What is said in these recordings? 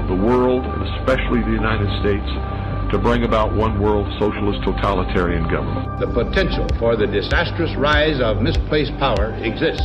of the world, and especially the United States, to bring about one world socialist totalitarian government. The potential for the disastrous rise of misplaced power exists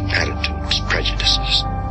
attitudes, prejudices,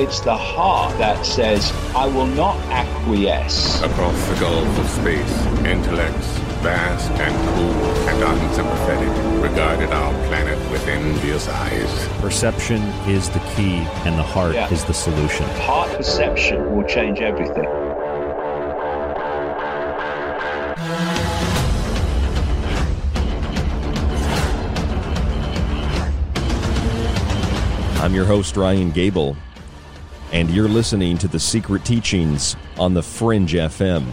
It's the heart that says, I will not acquiesce. Across the gulf of space, intellects, vast and cool and unsympathetic, regarded our planet with envious eyes. Perception is the key, and the heart Yeah. is the solution. Heart perception will change everything. I'm your host, Ryan Gable, and you're listening to The Secret Teachings on the Fringe FM.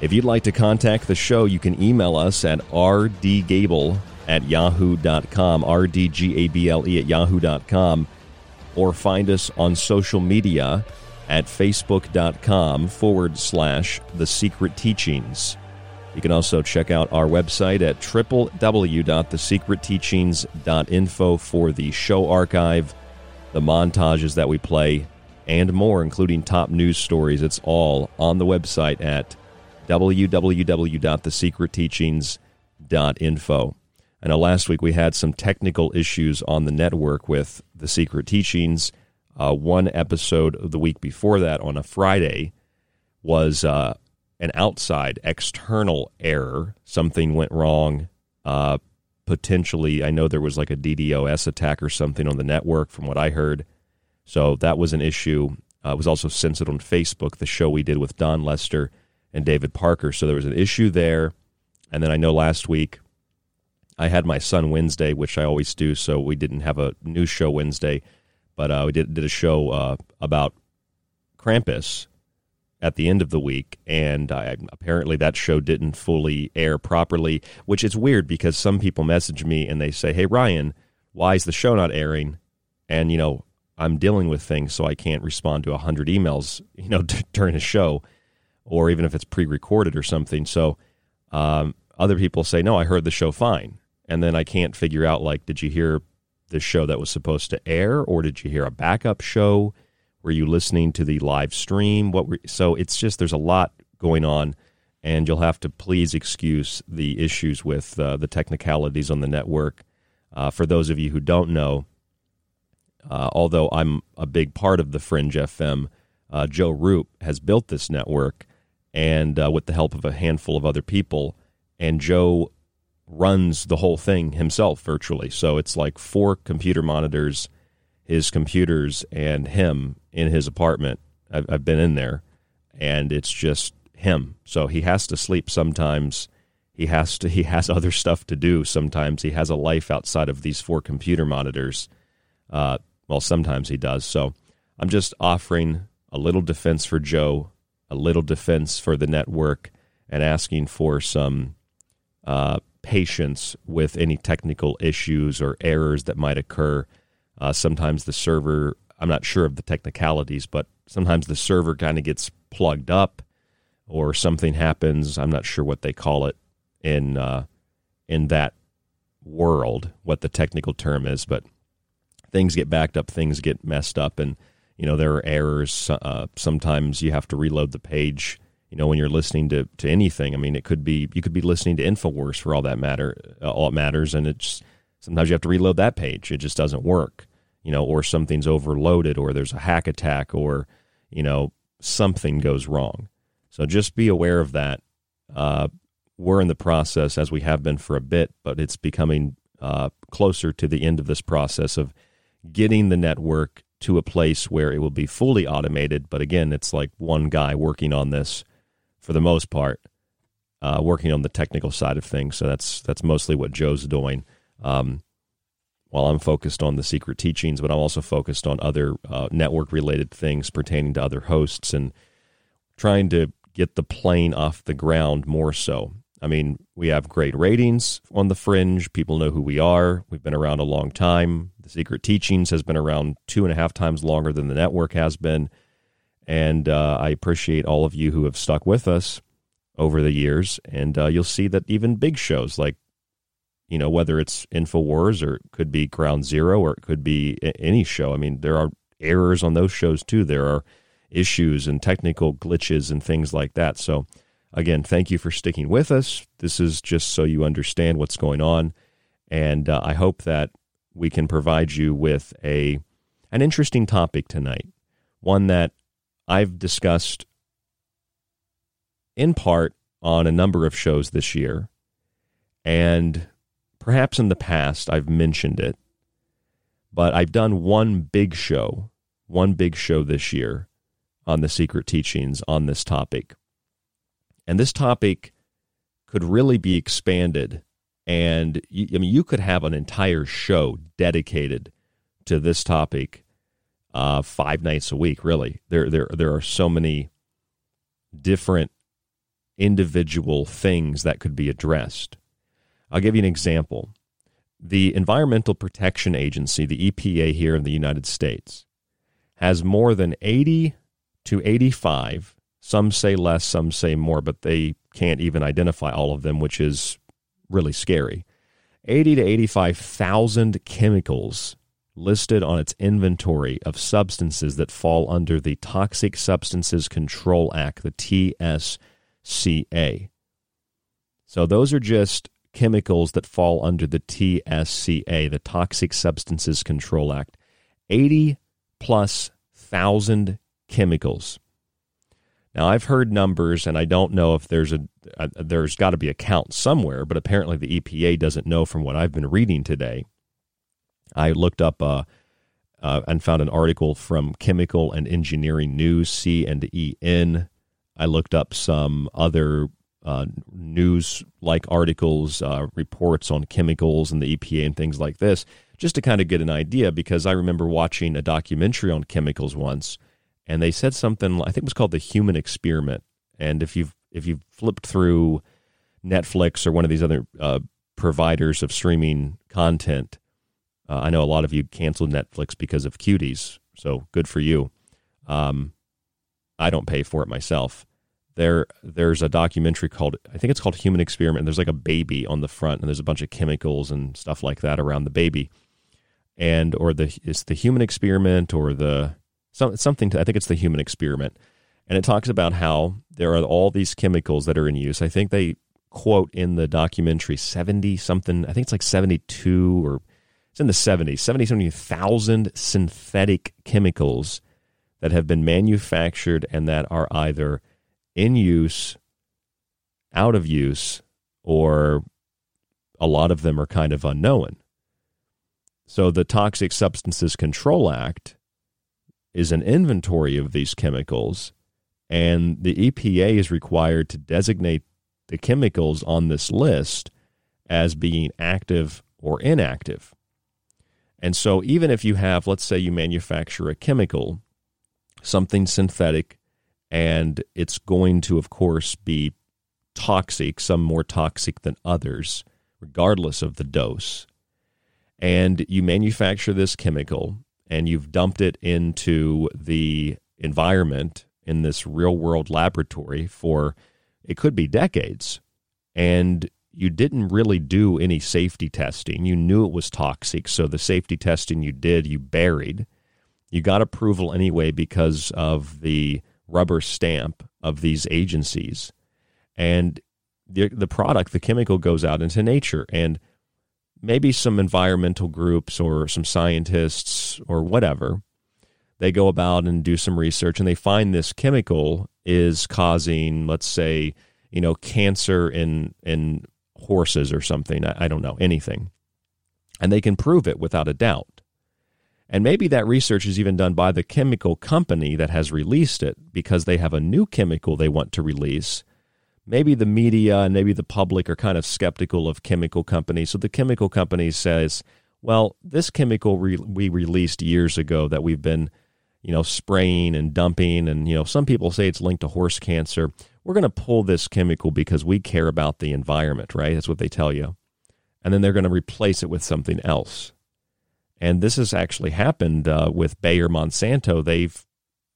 If you'd like to contact the show, you can email us at rdgable at yahoo.com, rdgable at yahoo.com, or find us on social media at facebook.com forward slash The Secret Teachings. You can also check out our website at www.thesecretteachings.info for the show archive, the montages that we play, and more, including top news stories. It's all on the website at www.thesecretteachings.info. I know last week we had some technical issues on the network with the secret teachings. Uh, one episode of the week before that on a Friday was uh, an outside external error. Something went wrong. Uh, potentially, I know there was like a DDoS attack or something on the network, from what I heard. So that was an issue. Uh, it was also censored on Facebook, the show we did with Don Lester and David Parker. So there was an issue there. And then I know last week I had my son Wednesday, which I always do, so we didn't have a news show Wednesday, but uh, we did did a show uh, about Krampus at the end of the week, and I, apparently that show didn't fully air properly, which is weird because some people message me and they say, "Hey Ryan, why is the show not airing?" And you know, I'm dealing with things, so I can't respond to hundred emails, you know, during a show, or even if it's pre-recorded or something. So um, other people say, "No, I heard the show fine." and then I can't figure out like, did you hear the show that was supposed to air, or did you hear a backup show? Were you listening to the live stream? What were, so it's just there's a lot going on, and you'll have to please excuse the issues with uh, the technicalities on the network. Uh, for those of you who don't know, uh, although I'm a big part of the Fringe FM, uh, Joe Roop has built this network, and uh, with the help of a handful of other people, and Joe runs the whole thing himself virtually. So it's like four computer monitors, his computers, and him in his apartment. I've, I've been in there, and it's just him. So he has to sleep sometimes. He has to. He has other stuff to do. Sometimes he has a life outside of these four computer monitors. Uh, well, sometimes he does. So I'm just offering a little defense for Joe, a little defense for the network, and asking for some uh, patience with any technical issues or errors that might occur. Uh, sometimes the server, I'm not sure of the technicalities, but sometimes the server kind of gets plugged up or something happens. I'm not sure what they call it in uh, in that world, what the technical term is, but things get backed up, things get messed up, and you know there are errors. Uh, sometimes you have to reload the page you know when you're listening to to anything i mean it could be you could be listening to infowars for all that matter uh, all it matters and it's sometimes you have to reload that page it just doesn't work you know or something's overloaded or there's a hack attack or you know something goes wrong so just be aware of that uh, we're in the process as we have been for a bit but it's becoming uh, closer to the end of this process of getting the network to a place where it will be fully automated but again it's like one guy working on this for the most part, uh, working on the technical side of things. So that's that's mostly what Joe's doing. Um, while I'm focused on the secret teachings, but I'm also focused on other uh, network related things pertaining to other hosts and trying to get the plane off the ground more so. I mean, we have great ratings on the fringe. People know who we are. We've been around a long time. The Secret Teachings has been around two and a half times longer than the network has been. And uh, I appreciate all of you who have stuck with us over the years. And uh, you'll see that even big shows like, you know, whether it's InfoWars or it could be Ground Zero or it could be any show. I mean, there are errors on those shows too. There are issues and technical glitches and things like that. So, again, thank you for sticking with us. This is just so you understand what's going on. And uh, I hope that we can provide you with a an interesting topic tonight, one that I've discussed in part on a number of shows this year, and perhaps in the past I've mentioned it, but I've done one big show, one big show this year on the secret teachings on this topic. And this topic could really be expanded. And I mean, you could have an entire show dedicated to this topic uh, five nights a week. Really, there there there are so many different individual things that could be addressed. I'll give you an example. The Environmental Protection Agency, the EPA here in the United States, has more than 80 to 85, some say less, some say more, but they can't even identify all of them, which is really scary. 80 to 85,000 chemicals listed on its inventory of substances that fall under the Toxic Substances Control Act, the TSCA. So those are just chemicals that fall under the TSCA, the Toxic Substances Control Act. 80 plus thousand chemicals. Now I've heard numbers, and I don't know if there's a, a there's got to be a count somewhere, but apparently the EPA doesn't know from what I've been reading today. I looked up uh, uh, and found an article from Chemical and Engineering News, C and E N. I looked up some other uh, news like articles, uh, reports on chemicals and the EPA and things like this, just to kind of get an idea. Because I remember watching a documentary on chemicals once, and they said something I think it was called the Human Experiment. And if you've if you've flipped through Netflix or one of these other uh, providers of streaming content, uh, I know a lot of you canceled Netflix because of cuties, so good for you. Um, I don't pay for it myself. There, there's a documentary called I think it's called Human Experiment. There's like a baby on the front, and there's a bunch of chemicals and stuff like that around the baby, and or the it's the Human Experiment or the some, something. To, I think it's the Human Experiment, and it talks about how there are all these chemicals that are in use. I think they quote in the documentary 70 something i think it's like 72 or it's in the 70s 70 something thousand synthetic chemicals that have been manufactured and that are either in use out of use or a lot of them are kind of unknown so the toxic substances control act is an inventory of these chemicals and the EPA is required to designate the chemicals on this list as being active or inactive. And so, even if you have, let's say, you manufacture a chemical, something synthetic, and it's going to, of course, be toxic, some more toxic than others, regardless of the dose. And you manufacture this chemical and you've dumped it into the environment in this real world laboratory for it could be decades. And you didn't really do any safety testing. You knew it was toxic, so the safety testing you did, you buried. You got approval anyway because of the rubber stamp of these agencies. And the, the product, the chemical, goes out into nature. And maybe some environmental groups or some scientists or whatever they go about and do some research and they find this chemical is causing, let's say, you know, cancer in in horses or something. I, I don't know anything, and they can prove it without a doubt. And maybe that research is even done by the chemical company that has released it because they have a new chemical they want to release. Maybe the media and maybe the public are kind of skeptical of chemical companies. So the chemical company says, well, this chemical re- we released years ago that we've been you know, spraying and dumping. And, you know, some people say it's linked to horse cancer. We're going to pull this chemical because we care about the environment, right? That's what they tell you. And then they're going to replace it with something else. And this has actually happened uh, with Bayer Monsanto. They've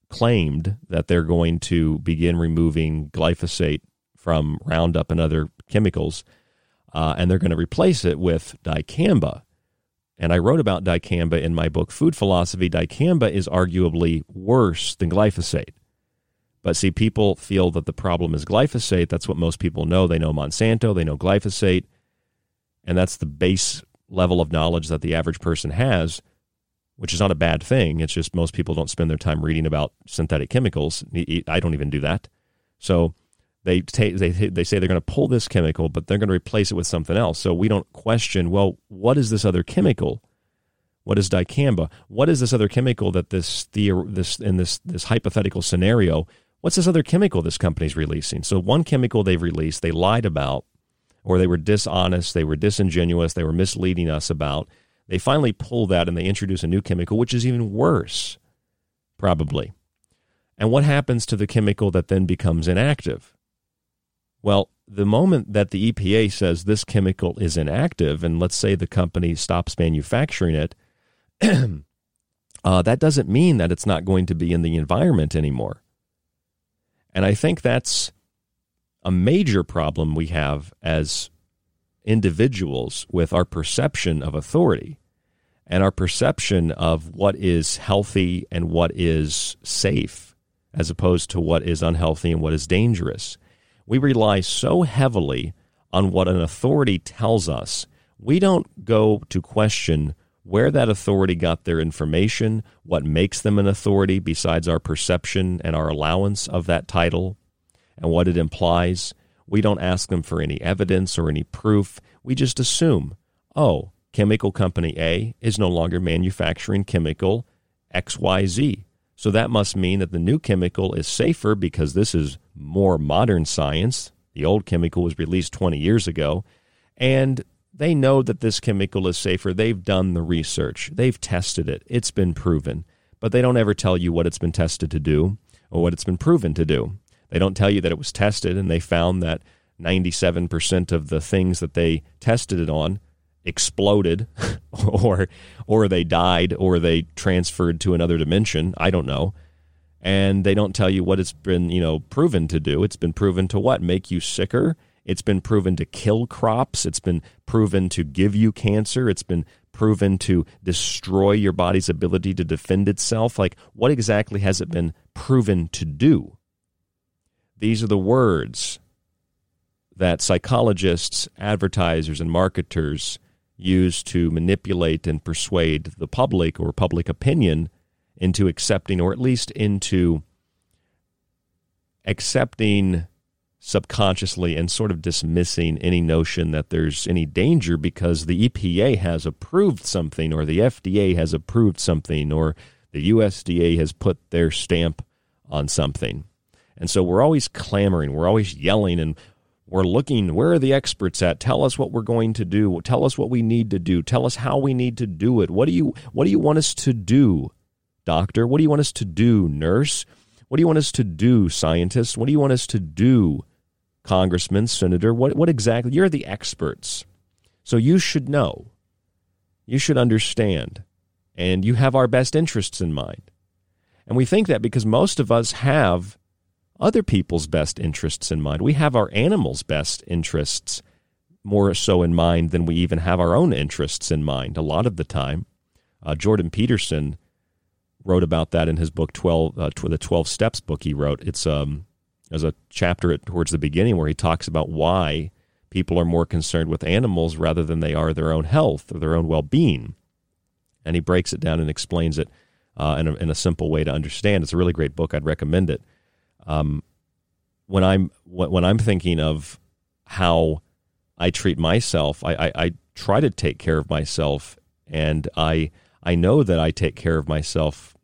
claimed that they're going to begin removing glyphosate from Roundup and other chemicals, uh, and they're going to replace it with dicamba. And I wrote about dicamba in my book, Food Philosophy. Dicamba is arguably worse than glyphosate. But see, people feel that the problem is glyphosate. That's what most people know. They know Monsanto, they know glyphosate. And that's the base level of knowledge that the average person has, which is not a bad thing. It's just most people don't spend their time reading about synthetic chemicals. I don't even do that. So they they they say they're going to pull this chemical, but they're going to replace it with something else. So we don't question. Well, what is this other chemical? What is dicamba? What is this other chemical that this theor- this in this this hypothetical scenario? What's this other chemical this company's releasing? So one chemical they've released, they lied about, or they were dishonest, they were disingenuous, they were misleading us about. They finally pull that and they introduce a new chemical, which is even worse, probably. And what happens to the chemical that then becomes inactive? Well, the moment that the EPA says this chemical is inactive, and let's say the company stops manufacturing it, uh, that doesn't mean that it's not going to be in the environment anymore. And I think that's a major problem we have as individuals with our perception of authority and our perception of what is healthy and what is safe, as opposed to what is unhealthy and what is dangerous we rely so heavily on what an authority tells us. We don't go to question where that authority got their information, what makes them an authority besides our perception and our allowance of that title, and what it implies. We don't ask them for any evidence or any proof. We just assume, oh, chemical company A is no longer manufacturing chemical XYZ. So that must mean that the new chemical is safer because this is more modern science. The old chemical was released 20 years ago. And they know that this chemical is safer. They've done the research, they've tested it, it's been proven. But they don't ever tell you what it's been tested to do or what it's been proven to do. They don't tell you that it was tested and they found that 97% of the things that they tested it on exploded or or they died or they transferred to another dimension, I don't know. And they don't tell you what it's been, you know, proven to do. It's been proven to what? Make you sicker? It's been proven to kill crops. It's been proven to give you cancer. It's been proven to destroy your body's ability to defend itself. Like, what exactly has it been proven to do? These are the words that psychologists, advertisers, and marketers use to manipulate and persuade the public or public opinion into accepting, or at least into accepting subconsciously and sort of dismissing any notion that there's any danger because the EPA has approved something or the FDA has approved something or the USDA has put their stamp on something. And so we're always clamoring, we're always yelling, and we're looking where are the experts at? Tell us what we're going to do. Tell us what we need to do. Tell us how we need to do it. What do you what do you want us to do, doctor? What do you want us to do, nurse? What do you want us to do, scientist? What do you want us to do, congressman, senator? What what exactly? You're the experts. So you should know. You should understand. And you have our best interests in mind. And we think that because most of us have other people's best interests in mind. We have our animals' best interests more so in mind than we even have our own interests in mind a lot of the time. Uh, Jordan Peterson wrote about that in his book 12 uh, the 12 steps book he wrote. It's um a chapter towards the beginning where he talks about why people are more concerned with animals rather than they are their own health or their own well-being. And he breaks it down and explains it uh, in, a, in a simple way to understand. It's a really great book. I'd recommend it um, when I'm when I'm thinking of how I treat myself, I, I, I try to take care of myself, and I I know that I take care of myself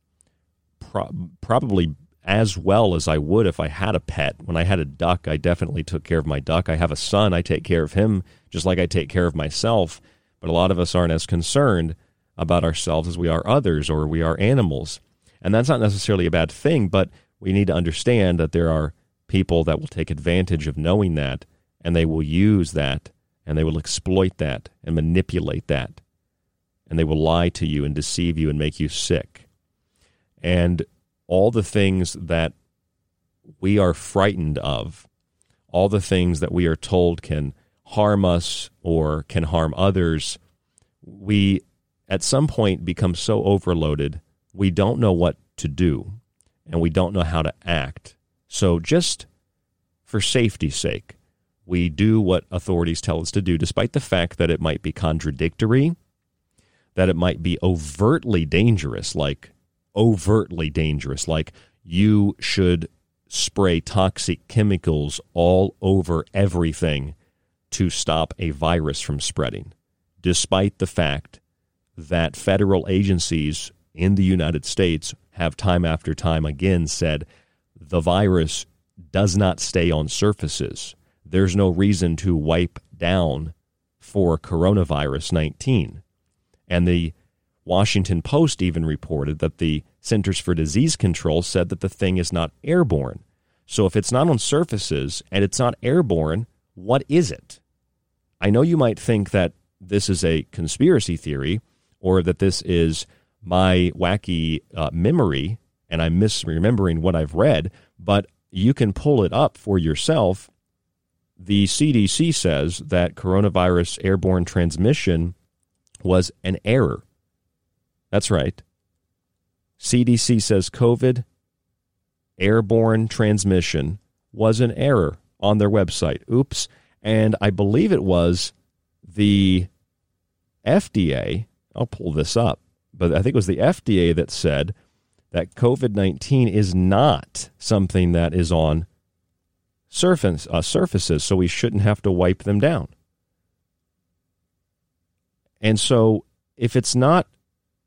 pro- probably as well as I would if I had a pet. When I had a duck, I definitely took care of my duck. I have a son, I take care of him just like I take care of myself. But a lot of us aren't as concerned about ourselves as we are others or we are animals. And that's not necessarily a bad thing, but we need to understand that there are people that will take advantage of knowing that and they will use that and they will exploit that and manipulate that and they will lie to you and deceive you and make you sick. And all the things that we are frightened of, all the things that we are told can harm us or can harm others, we at some point become so overloaded, we don't know what to do and we don't know how to act. So, just for safety's sake, we do what authorities tell us to do, despite the fact that it might be contradictory, that it might be overtly dangerous, like overtly dangerous, like you should spray toxic chemicals all over everything to stop a virus from spreading, despite the fact that federal agencies in the United States have time after time again said the virus does not stay on surfaces. There's no reason to wipe down for coronavirus 19. And the Washington Post even reported that the Centers for Disease Control said that the thing is not airborne. So if it's not on surfaces and it's not airborne, what is it? I know you might think that this is a conspiracy theory or that this is my wacky uh, memory and I'm misremembering what I've read, but you can pull it up for yourself. The CDC says that coronavirus airborne transmission was an error. That's right. CDC says COVID airborne transmission was an error on their website. Oops. And I believe it was the FDA. I'll pull this up, but I think it was the FDA that said that COVID 19 is not something that is on surface, uh, surfaces, so we shouldn't have to wipe them down. And so if it's not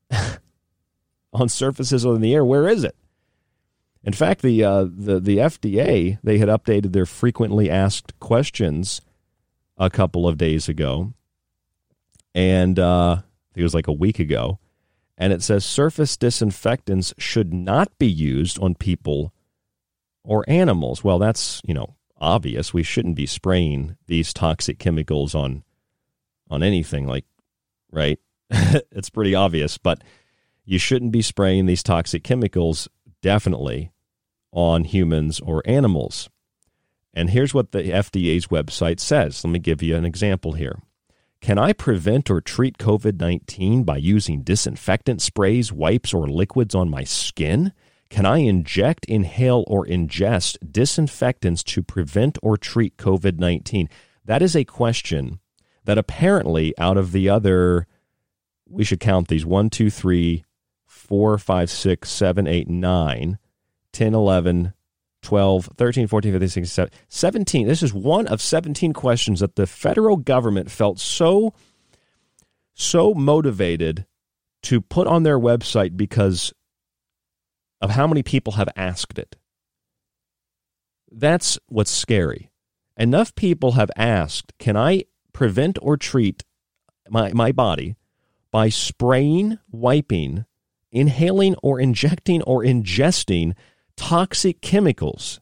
on surfaces or in the air, where is it? In fact, the, uh, the, the FDA, they had updated their frequently asked questions a couple of days ago. And uh, it was like a week ago. And it says surface disinfectants should not be used on people or animals. Well, that's, you know, obvious. We shouldn't be spraying these toxic chemicals on on anything like right? it's pretty obvious, but you shouldn't be spraying these toxic chemicals definitely on humans or animals. And here's what the FDA's website says. Let me give you an example here. Can I prevent or treat COVID 19 by using disinfectant sprays, wipes, or liquids on my skin? Can I inject, inhale, or ingest disinfectants to prevent or treat COVID 19? That is a question that apparently, out of the other, we should count these 1, 2, 3, 4, 5, 6, 7, 8, 9, 10, 11, 12, 13, 14, 15, 16, 17, 17. This is one of 17 questions that the federal government felt so so motivated to put on their website because of how many people have asked it. That's what's scary. Enough people have asked, can I prevent or treat my, my body by spraying, wiping, inhaling, or injecting or ingesting toxic chemicals.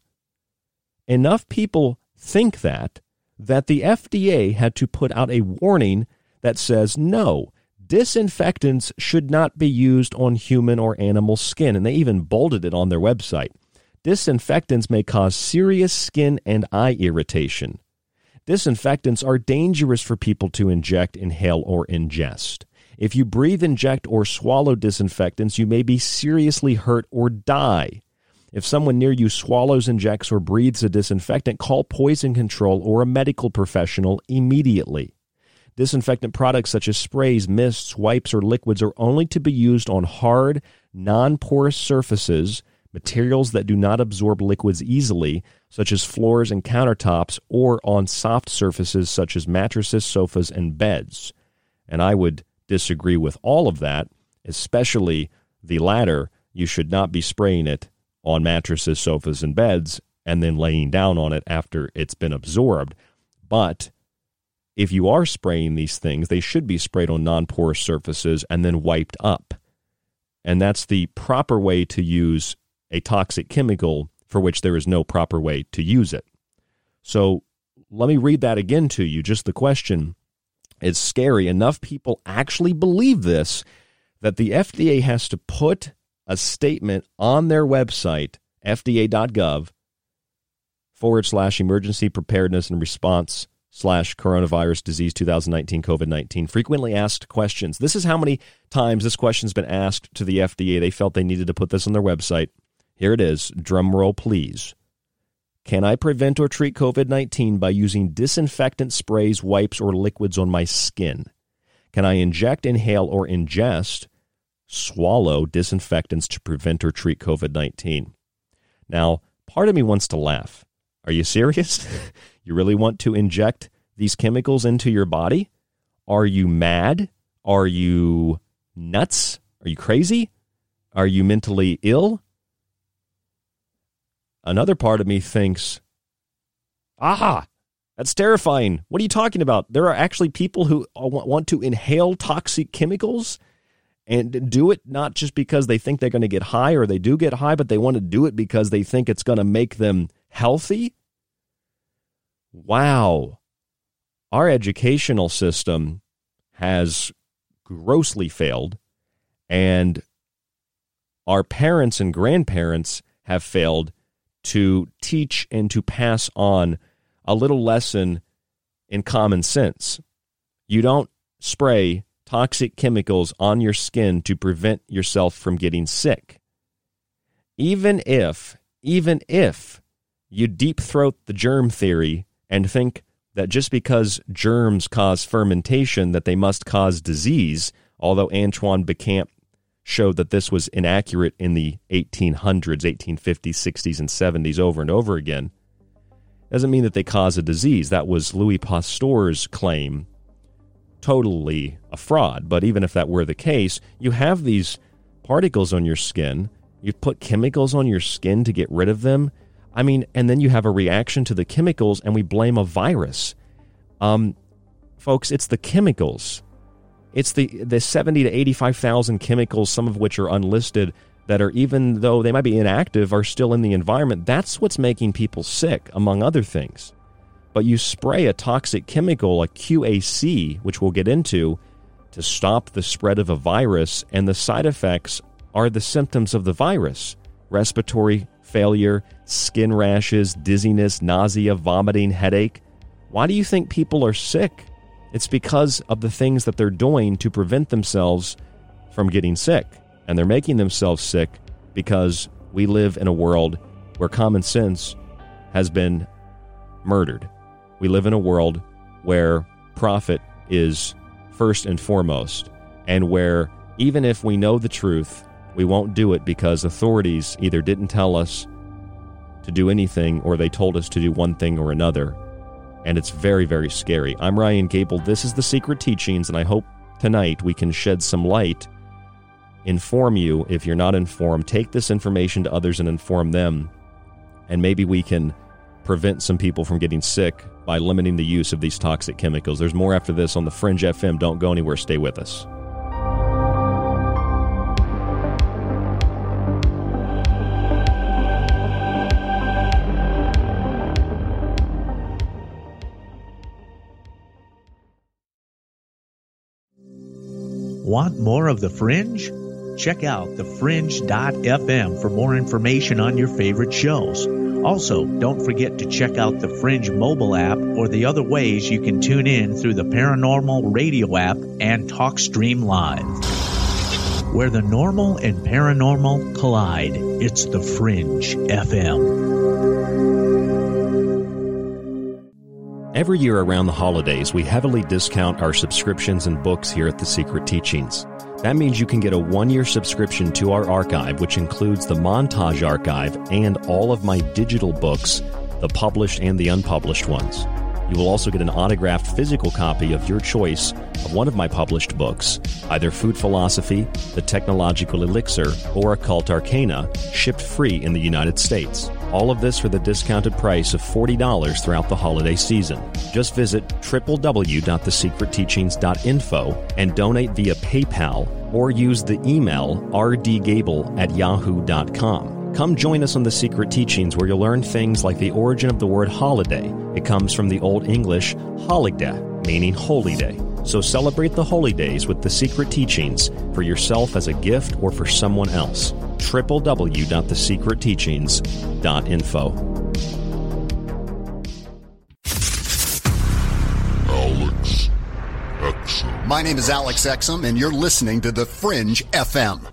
Enough people think that that the FDA had to put out a warning that says no, disinfectants should not be used on human or animal skin. And they even bolded it on their website. Disinfectants may cause serious skin and eye irritation. Disinfectants are dangerous for people to inject, inhale, or ingest. If you breathe, inject, or swallow disinfectants, you may be seriously hurt or die. If someone near you swallows, injects, or breathes a disinfectant, call poison control or a medical professional immediately. Disinfectant products such as sprays, mists, wipes, or liquids are only to be used on hard, non porous surfaces, materials that do not absorb liquids easily, such as floors and countertops, or on soft surfaces such as mattresses, sofas, and beds. And I would disagree with all of that, especially the latter. You should not be spraying it on mattresses, sofas, and beds and then laying down on it after it's been absorbed. But if you are spraying these things, they should be sprayed on non porous surfaces and then wiped up. And that's the proper way to use a toxic chemical for which there is no proper way to use it. So let me read that again to you. Just the question it's scary. Enough people actually believe this that the FDA has to put a statement on their website, fda.gov, forward slash emergency preparedness and response slash coronavirus disease 2019 COVID 19. Frequently asked questions. This is how many times this question's been asked to the FDA. They felt they needed to put this on their website. Here it is. Drum roll, please. Can I prevent or treat COVID 19 by using disinfectant sprays, wipes, or liquids on my skin? Can I inject, inhale, or ingest, swallow disinfectants to prevent or treat COVID 19? Now, part of me wants to laugh. Are you serious? you really want to inject these chemicals into your body? Are you mad? Are you nuts? Are you crazy? Are you mentally ill? Another part of me thinks, aha, that's terrifying. What are you talking about? There are actually people who want to inhale toxic chemicals and do it not just because they think they're going to get high or they do get high, but they want to do it because they think it's going to make them healthy. Wow. Our educational system has grossly failed, and our parents and grandparents have failed to teach and to pass on a little lesson in common sense. You don't spray toxic chemicals on your skin to prevent yourself from getting sick. Even if, even if you deep throat the germ theory and think, that just because germs cause fermentation, that they must cause disease, although Antoine Béchamp showed that this was inaccurate in the 1800s, 1850s, 60s, and 70s over and over again, doesn't mean that they cause a disease. That was Louis Pasteur's claim. Totally a fraud. But even if that were the case, you have these particles on your skin. You put chemicals on your skin to get rid of them. I mean, and then you have a reaction to the chemicals, and we blame a virus. Um, folks, it's the chemicals. It's the the seventy to eighty five thousand chemicals, some of which are unlisted, that are even though they might be inactive, are still in the environment. That's what's making people sick, among other things. But you spray a toxic chemical, a QAC, which we'll get into, to stop the spread of a virus, and the side effects are the symptoms of the virus respiratory failure, skin rashes, dizziness, nausea, vomiting, headache. Why do you think people are sick? It's because of the things that they're doing to prevent themselves from getting sick. And they're making themselves sick because we live in a world where common sense has been murdered. We live in a world where profit is first and foremost, and where even if we know the truth, we won't do it because authorities either didn't tell us to do anything or they told us to do one thing or another. And it's very, very scary. I'm Ryan Gable. This is The Secret Teachings, and I hope tonight we can shed some light, inform you if you're not informed, take this information to others and inform them. And maybe we can prevent some people from getting sick by limiting the use of these toxic chemicals. There's more after this on the Fringe FM. Don't go anywhere. Stay with us. Want more of The Fringe? Check out thefringe.fm for more information on your favorite shows. Also, don't forget to check out the Fringe mobile app or the other ways you can tune in through the Paranormal Radio app and TalkStream Live. Where the normal and paranormal collide, it's the Fringe FM. Every year around the holidays, we heavily discount our subscriptions and books here at The Secret Teachings. That means you can get a one year subscription to our archive, which includes the Montage Archive and all of my digital books, the published and the unpublished ones. You will also get an autographed physical copy of your choice of one of my published books, either Food Philosophy, The Technological Elixir, or Occult Arcana, shipped free in the United States. All of this for the discounted price of $40 throughout the holiday season. Just visit www.thesecretteachings.info and donate via PayPal or use the email rdgable at yahoo.com. Come join us on The Secret Teachings where you'll learn things like the origin of the word holiday. It comes from the Old English holigda, meaning holy day. So celebrate the holy days with The Secret Teachings for yourself as a gift or for someone else. www.thesecretteachings.info. Alex Exum. My name is Alex Exum, and you're listening to The Fringe FM.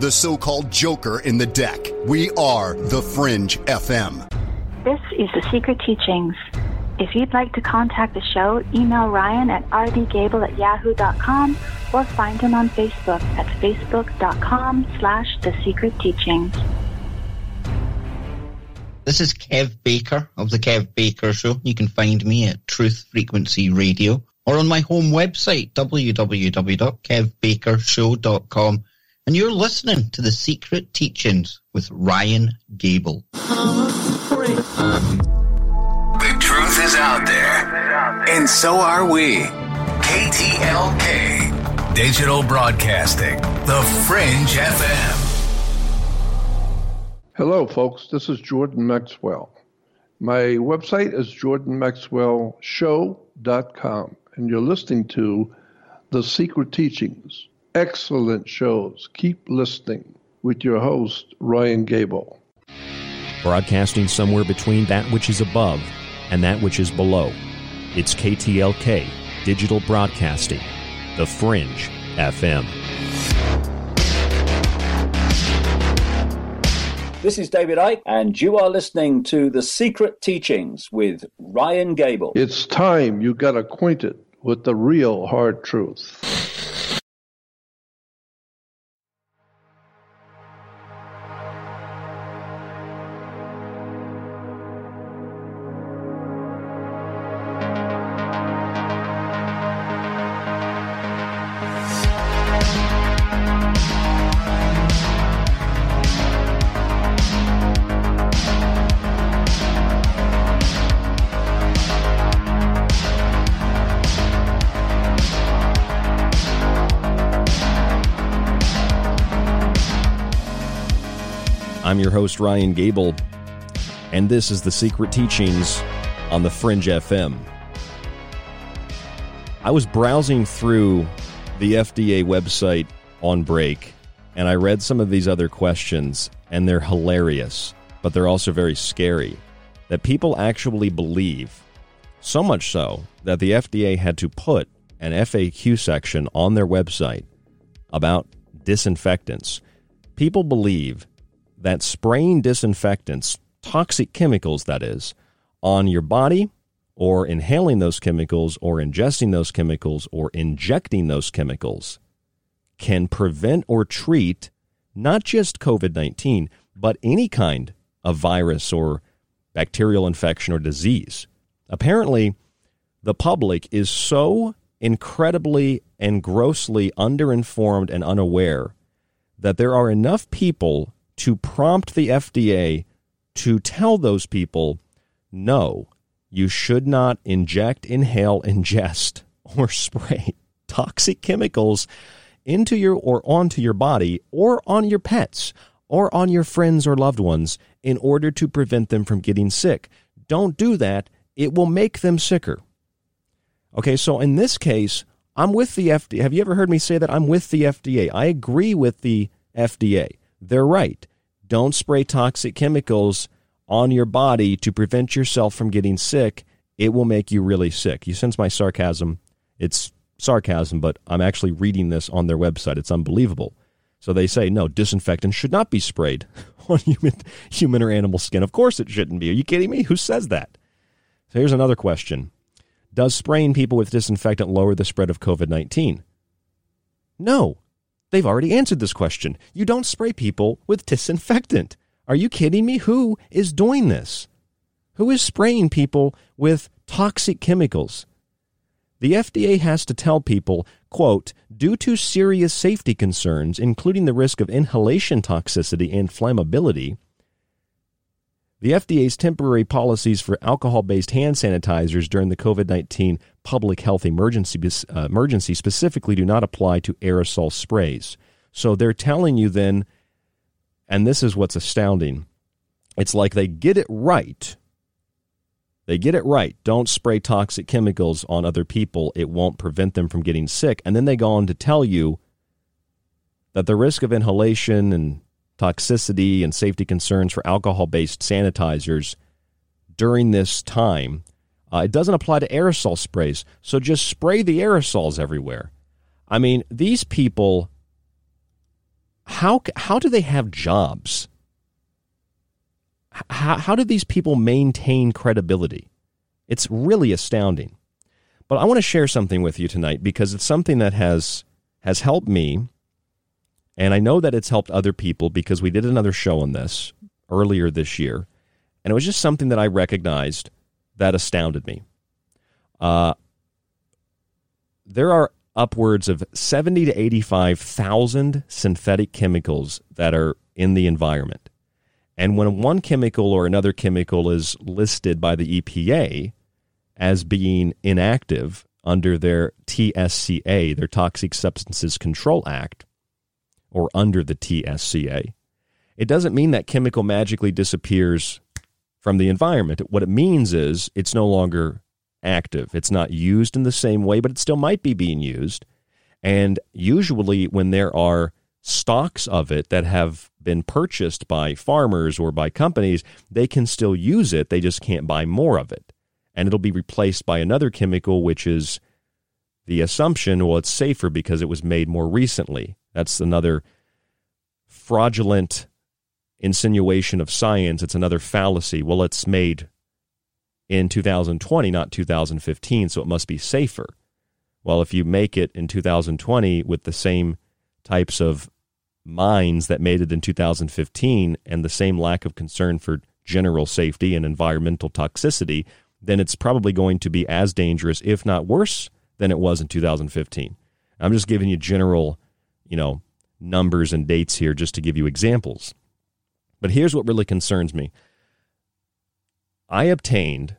the so-called Joker in the deck. We are the Fringe FM. This is The Secret Teachings. If you'd like to contact the show, email Ryan at rdgable at yahoo.com or find him on Facebook at facebook.com slash The Secret Teachings. This is Kev Baker of The Kev Baker Show. You can find me at Truth Frequency Radio or on my home website, www.kevbakershow.com. And you're listening to The Secret Teachings with Ryan Gable. The truth is out there, and so are we. KTLK, Digital Broadcasting, The Fringe FM. Hello, folks. This is Jordan Maxwell. My website is jordanmaxwellshow.com, and you're listening to The Secret Teachings. Excellent shows. Keep listening with your host, Ryan Gable. Broadcasting somewhere between that which is above and that which is below. It's KTLK, Digital Broadcasting, The Fringe FM. This is David Icke, and you are listening to The Secret Teachings with Ryan Gable. It's time you got acquainted with the real hard truth. Host, Ryan Gable, and this is The Secret Teachings on The Fringe FM. I was browsing through the FDA website on break, and I read some of these other questions, and they're hilarious, but they're also very scary. That people actually believe, so much so that the FDA had to put an FAQ section on their website about disinfectants. People believe that spraying disinfectants, toxic chemicals that is, on your body or inhaling those chemicals or ingesting those chemicals or injecting those chemicals can prevent or treat not just COVID 19, but any kind of virus or bacterial infection or disease. Apparently, the public is so incredibly and grossly underinformed and unaware that there are enough people to prompt the FDA to tell those people no, you should not inject, inhale, ingest, or spray toxic chemicals into your or onto your body or on your pets or on your friends or loved ones in order to prevent them from getting sick. Don't do that. It will make them sicker. Okay, so in this case, I'm with the FDA. Have you ever heard me say that? I'm with the FDA. I agree with the FDA. They're right. Don't spray toxic chemicals on your body to prevent yourself from getting sick. It will make you really sick. You sense my sarcasm. It's sarcasm, but I'm actually reading this on their website. It's unbelievable. So they say, no, disinfectant should not be sprayed on human, human or animal skin. Of course it shouldn't be. Are you kidding me? Who says that? So here's another question Does spraying people with disinfectant lower the spread of COVID 19? No. They've already answered this question. You don't spray people with disinfectant. Are you kidding me? Who is doing this? Who is spraying people with toxic chemicals? The FDA has to tell people, quote, due to serious safety concerns, including the risk of inhalation toxicity and flammability, the FDA's temporary policies for alcohol based hand sanitizers during the COVID 19 public health emergency, uh, emergency specifically do not apply to aerosol sprays. So they're telling you then, and this is what's astounding it's like they get it right. They get it right. Don't spray toxic chemicals on other people. It won't prevent them from getting sick. And then they go on to tell you that the risk of inhalation and toxicity and safety concerns for alcohol based sanitizers during this time. Uh, it doesn't apply to aerosol sprays, so just spray the aerosols everywhere. I mean, these people, how, how do they have jobs? How, how do these people maintain credibility? It's really astounding. But I want to share something with you tonight because it's something that has has helped me and I know that it's helped other people because we did another show on this earlier this year. And it was just something that I recognized that astounded me. Uh, there are upwards of 70 to 85,000 synthetic chemicals that are in the environment. And when one chemical or another chemical is listed by the EPA as being inactive under their TSCA, their Toxic Substances Control Act, or under the TSCA, it doesn't mean that chemical magically disappears from the environment. What it means is it's no longer active. It's not used in the same way, but it still might be being used. And usually, when there are stocks of it that have been purchased by farmers or by companies, they can still use it. They just can't buy more of it. And it'll be replaced by another chemical, which is the assumption well, it's safer because it was made more recently. That's another fraudulent insinuation of science. It's another fallacy. Well, it's made in 2020, not 2015, so it must be safer. Well, if you make it in 2020 with the same types of minds that made it in 2015 and the same lack of concern for general safety and environmental toxicity, then it's probably going to be as dangerous, if not worse, than it was in 2015. I'm just giving you general, you know, numbers and dates here just to give you examples. But here's what really concerns me. I obtained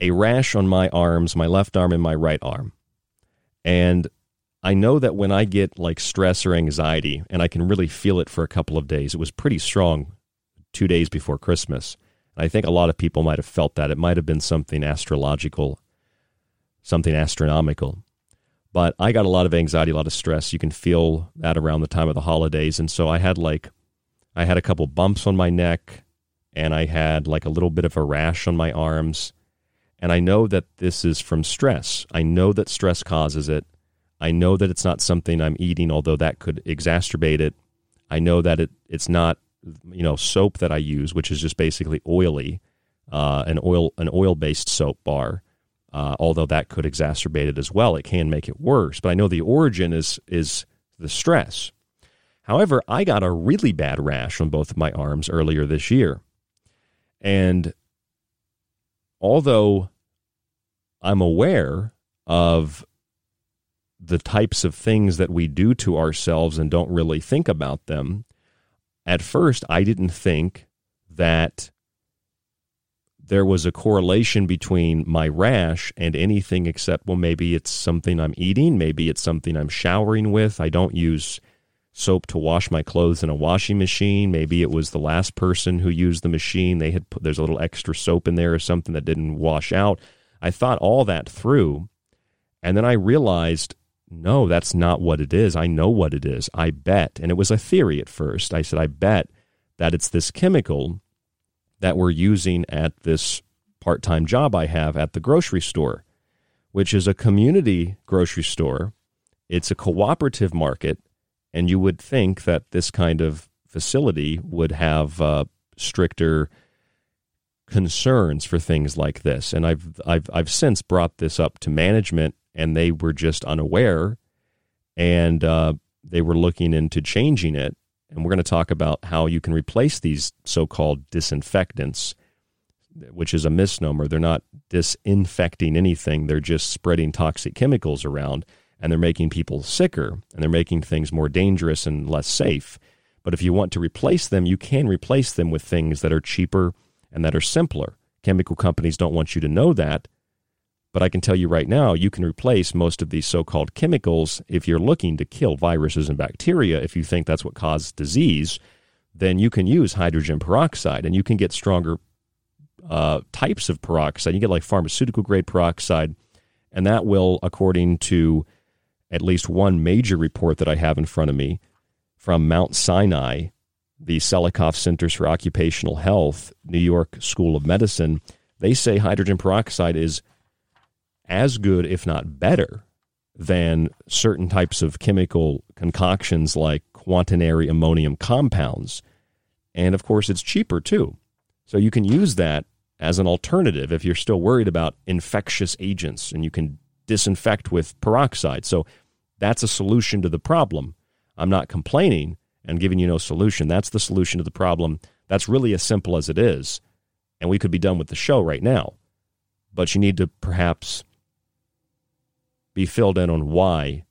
a rash on my arms, my left arm and my right arm. And I know that when I get like stress or anxiety, and I can really feel it for a couple of days, it was pretty strong two days before Christmas. And I think a lot of people might have felt that. It might have been something astrological, something astronomical. But I got a lot of anxiety, a lot of stress. You can feel that around the time of the holidays. And so I had like, I had a couple bumps on my neck and I had like a little bit of a rash on my arms. And I know that this is from stress. I know that stress causes it. I know that it's not something I'm eating, although that could exacerbate it. I know that it, it's not, you know, soap that I use, which is just basically oily, uh, an oil an oil based soap bar. Uh, although that could exacerbate it as well, it can make it worse. But I know the origin is is the stress. However, I got a really bad rash on both of my arms earlier this year. And although I'm aware of the types of things that we do to ourselves and don't really think about them, at first I didn't think that there was a correlation between my rash and anything except, well, maybe it's something I'm eating, maybe it's something I'm showering with. I don't use soap to wash my clothes in a washing machine. Maybe it was the last person who used the machine. They had put there's a little extra soap in there or something that didn't wash out. I thought all that through, and then I realized no, that's not what it is. I know what it is. I bet, and it was a theory at first. I said I bet that it's this chemical that we're using at this part-time job I have at the grocery store, which is a community grocery store. It's a cooperative market and you would think that this kind of facility would have uh, stricter concerns for things like this. And I've, I've, I've since brought this up to management, and they were just unaware, and uh, they were looking into changing it. And we're going to talk about how you can replace these so called disinfectants, which is a misnomer. They're not disinfecting anything, they're just spreading toxic chemicals around and they're making people sicker and they're making things more dangerous and less safe. But if you want to replace them, you can replace them with things that are cheaper and that are simpler. Chemical companies don't want you to know that. But I can tell you right now, you can replace most of these so called chemicals if you're looking to kill viruses and bacteria. If you think that's what causes disease, then you can use hydrogen peroxide and you can get stronger uh, types of peroxide. You get like pharmaceutical grade peroxide, and that will, according to at least one major report that I have in front of me from Mount Sinai, the Selikoff Centers for Occupational Health, New York School of Medicine. They say hydrogen peroxide is as good, if not better, than certain types of chemical concoctions like quaternary ammonium compounds. And of course, it's cheaper too. So you can use that as an alternative if you're still worried about infectious agents and you can disinfect with peroxide. So that's a solution to the problem. I'm not complaining and giving you no solution. That's the solution to the problem. That's really as simple as it is. And we could be done with the show right now. But you need to perhaps be filled in on why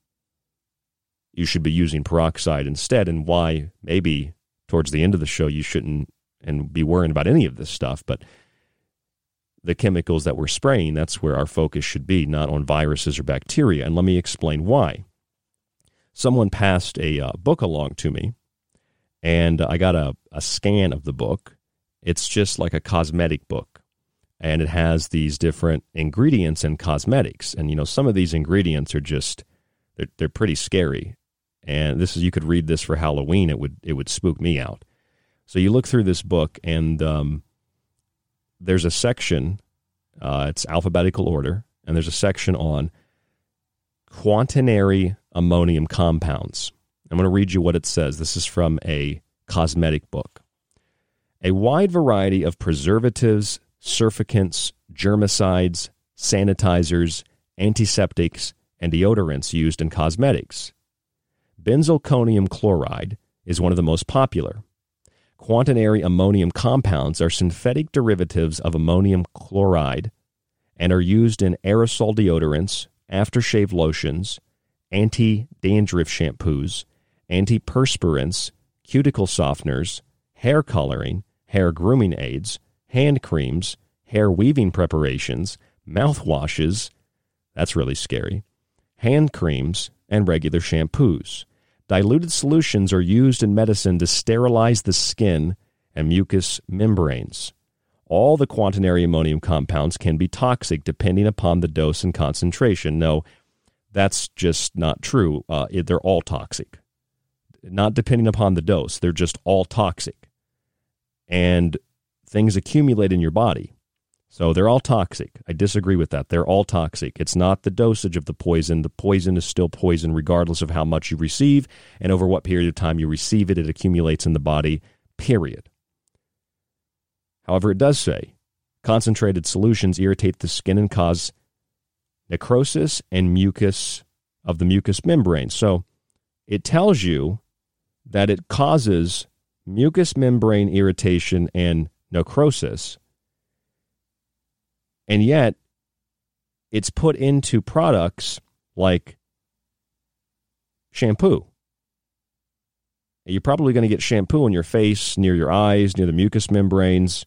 you should be using peroxide instead and why maybe towards the end of the show you shouldn't and be worrying about any of this stuff. But the chemicals that we're spraying, that's where our focus should be, not on viruses or bacteria. And let me explain why. Someone passed a uh, book along to me, and I got a, a scan of the book. It's just like a cosmetic book, and it has these different ingredients and cosmetics. And, you know, some of these ingredients are just, they're, they're pretty scary. And this is, you could read this for Halloween, it would, it would spook me out. So you look through this book, and um, there's a section, uh, it's alphabetical order, and there's a section on quaternary ammonium compounds. I'm going to read you what it says. This is from a cosmetic book. A wide variety of preservatives, surfactants, germicides, sanitizers, antiseptics, and deodorants used in cosmetics. Benzalkonium chloride is one of the most popular. Quaternary ammonium compounds are synthetic derivatives of ammonium chloride and are used in aerosol deodorants, aftershave lotions, anti dandruff shampoos, antiperspirants, cuticle softeners, hair coloring, hair grooming aids, hand creams, hair weaving preparations, mouthwashes that's really scary hand creams, and regular shampoos. Diluted solutions are used in medicine to sterilize the skin and mucous membranes. All the quaternary ammonium compounds can be toxic depending upon the dose and concentration. No, that's just not true. Uh, they're all toxic. Not depending upon the dose, they're just all toxic. And things accumulate in your body. So they're all toxic. I disagree with that. They're all toxic. It's not the dosage of the poison. The poison is still poison regardless of how much you receive and over what period of time you receive it. It accumulates in the body, period. However, it does say concentrated solutions irritate the skin and cause necrosis and mucus of the mucous membrane. So it tells you that it causes mucous membrane irritation and necrosis and yet, it's put into products like shampoo. You're probably going to get shampoo on your face, near your eyes, near the mucous membranes.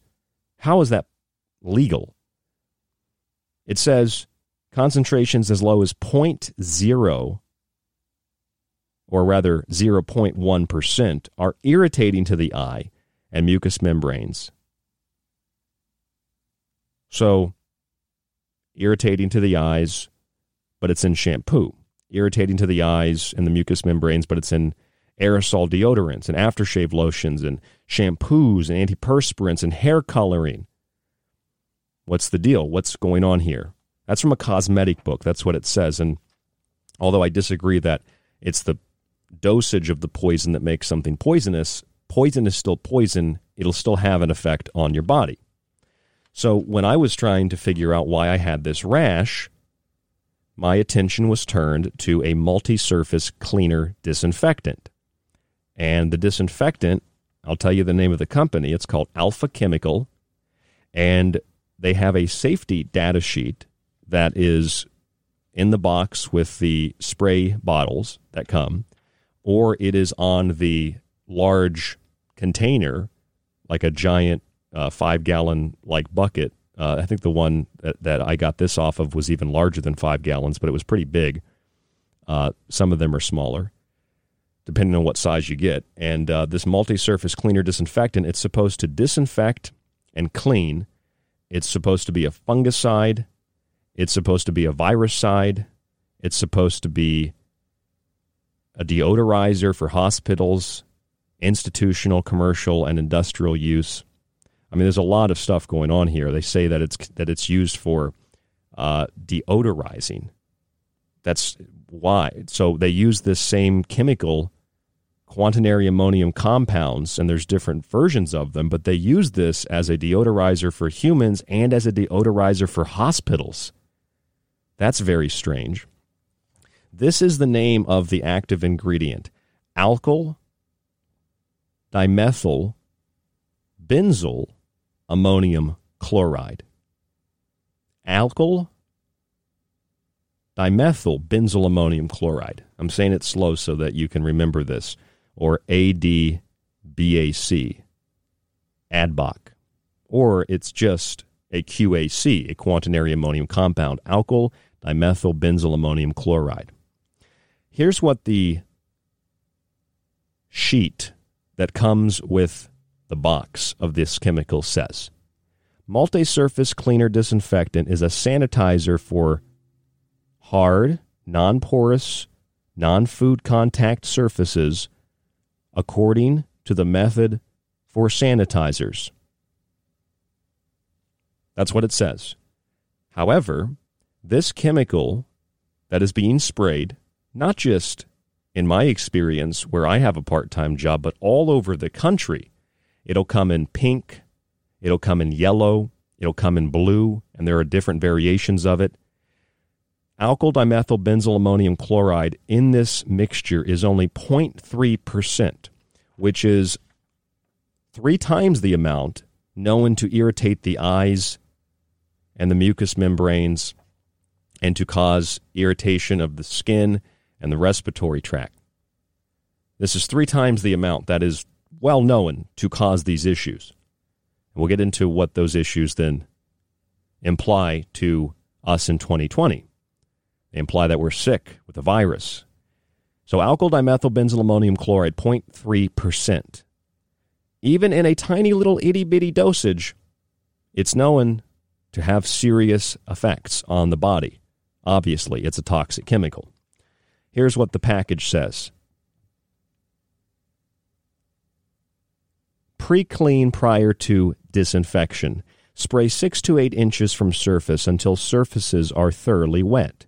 How is that legal? It says concentrations as low as 0.0 or rather 0.1% are irritating to the eye and mucous membranes. So irritating to the eyes, but it's in shampoo. Irritating to the eyes and the mucous membranes, but it's in aerosol deodorants and aftershave lotions and shampoos and antiperspirants and hair coloring. What's the deal? What's going on here? That's from a cosmetic book. That's what it says. And although I disagree that it's the dosage of the poison that makes something poisonous, poison is still poison. It'll still have an effect on your body. So when I was trying to figure out why I had this rash, my attention was turned to a multi surface cleaner disinfectant. And the disinfectant, I'll tell you the name of the company, it's called Alpha Chemical. And they have a safety data sheet that is in the box with the spray bottles that come, or it is on the large container, like a giant uh, five gallon like bucket. Uh, I think the one that, that, I got this off of was even larger than five gallons, but it was pretty big. Uh, some of them are smaller, depending on what size you get. And uh, this multi-surface cleaner disinfectant, it's supposed to disinfect and clean. It's supposed to be a fungicide. It's supposed to be a virucide. It's supposed to be a deodorizer for hospitals, institutional, commercial, and industrial use. I mean, there's a lot of stuff going on here. They say that it's that it's used for uh, deodorizing. That's why. So they use this same chemical, quaternary ammonium compounds, and there's different versions of them, but they use this as a deodorizer for humans and as a deodorizer for hospitals. That's very strange. This is the name of the active ingredient alkyl dimethyl benzyl ammonium chloride. Alkyl dimethyl benzyl ammonium chloride. I'm saying it slow so that you can remember this, or ADBAC, ADBOC, or it's just a QAC, a quaternary ammonium compound, alkyl dimethyl benzyl ammonium chloride. Here's what the sheet that comes with the box of this chemical says. Multi surface cleaner disinfectant is a sanitizer for hard, non porous, non food contact surfaces according to the method for sanitizers. That's what it says. However, this chemical that is being sprayed, not just in my experience where I have a part time job, but all over the country, it'll come in pink, It'll come in yellow, it'll come in blue, and there are different variations of it. Alkyl dimethyl benzyl ammonium chloride in this mixture is only 0.3%, which is three times the amount known to irritate the eyes and the mucous membranes and to cause irritation of the skin and the respiratory tract. This is three times the amount that is well known to cause these issues. We'll get into what those issues then imply to us in 2020. They imply that we're sick with a virus. So, alkyl dimethyl benzyl ammonium chloride, 0.3%. Even in a tiny little itty bitty dosage, it's known to have serious effects on the body. Obviously, it's a toxic chemical. Here's what the package says pre clean prior to disinfection. Spray 6 to 8 inches from surface until surfaces are thoroughly wet.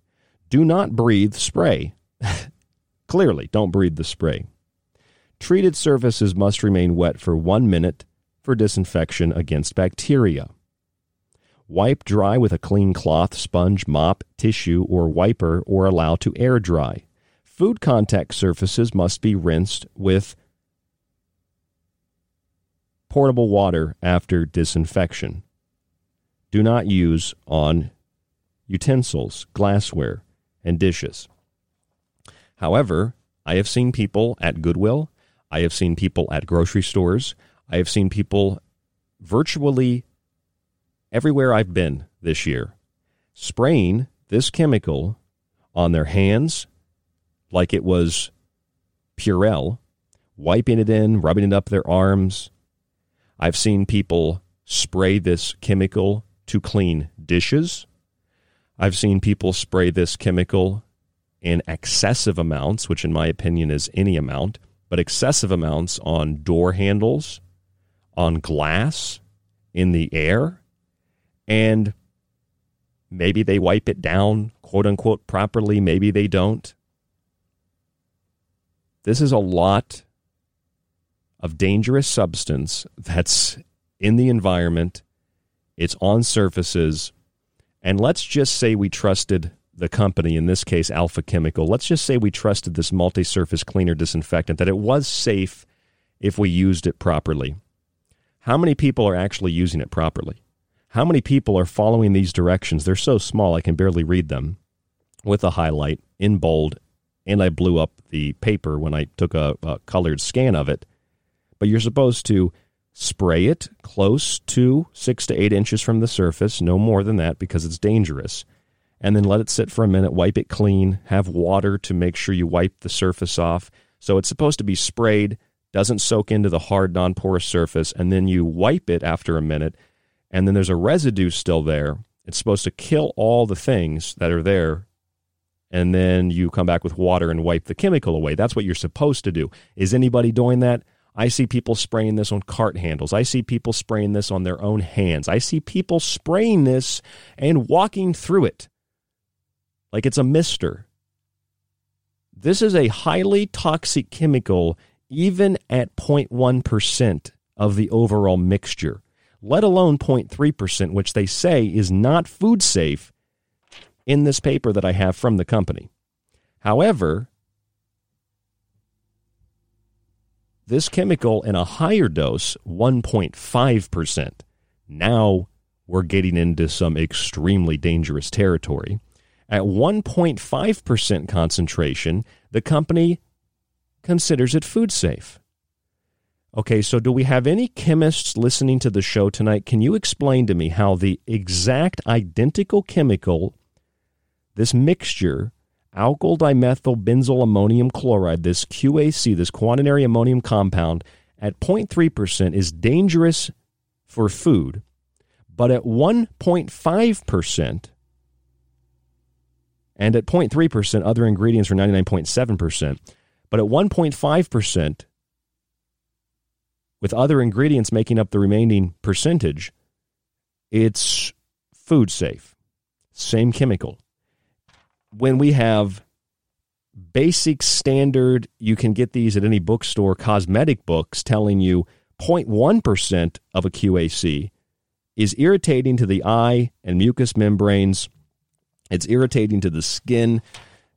Do not breathe spray. Clearly, don't breathe the spray. Treated surfaces must remain wet for one minute for disinfection against bacteria. Wipe dry with a clean cloth, sponge, mop, tissue, or wiper, or allow to air dry. Food contact surfaces must be rinsed with portable water after disinfection. Do not use on utensils, glassware, and dishes. However, I have seen people at Goodwill, I have seen people at grocery stores, I have seen people virtually everywhere I've been this year spraying this chemical on their hands like it was Purell, wiping it in, rubbing it up their arms, I've seen people spray this chemical to clean dishes. I've seen people spray this chemical in excessive amounts, which in my opinion is any amount, but excessive amounts on door handles, on glass, in the air, and maybe they wipe it down, quote unquote, properly. Maybe they don't. This is a lot of dangerous substance that's in the environment, it's on surfaces, and let's just say we trusted the company, in this case Alpha Chemical, let's just say we trusted this multi surface cleaner disinfectant, that it was safe if we used it properly. How many people are actually using it properly? How many people are following these directions? They're so small I can barely read them with a highlight in bold, and I blew up the paper when I took a, a colored scan of it but you're supposed to spray it close to six to eight inches from the surface, no more than that because it's dangerous. And then let it sit for a minute, wipe it clean, have water to make sure you wipe the surface off. So it's supposed to be sprayed, doesn't soak into the hard, non porous surface, and then you wipe it after a minute, and then there's a residue still there. It's supposed to kill all the things that are there and then you come back with water and wipe the chemical away. That's what you're supposed to do. Is anybody doing that? I see people spraying this on cart handles. I see people spraying this on their own hands. I see people spraying this and walking through it like it's a mister. This is a highly toxic chemical, even at 0.1% of the overall mixture, let alone 0.3%, which they say is not food safe in this paper that I have from the company. However, This chemical in a higher dose, 1.5%. Now we're getting into some extremely dangerous territory. At 1.5% concentration, the company considers it food safe. Okay, so do we have any chemists listening to the show tonight? Can you explain to me how the exact identical chemical, this mixture, alkyl dimethyl benzyl ammonium chloride, this QAC, this quaternary ammonium compound, at 0.3% is dangerous for food, but at 1.5%, and at 0.3%, other ingredients are 99.7%, but at 1.5%, with other ingredients making up the remaining percentage, it's food safe. Same chemical. When we have basic standard, you can get these at any bookstore, cosmetic books telling you 0.1% of a QAC is irritating to the eye and mucous membranes. It's irritating to the skin,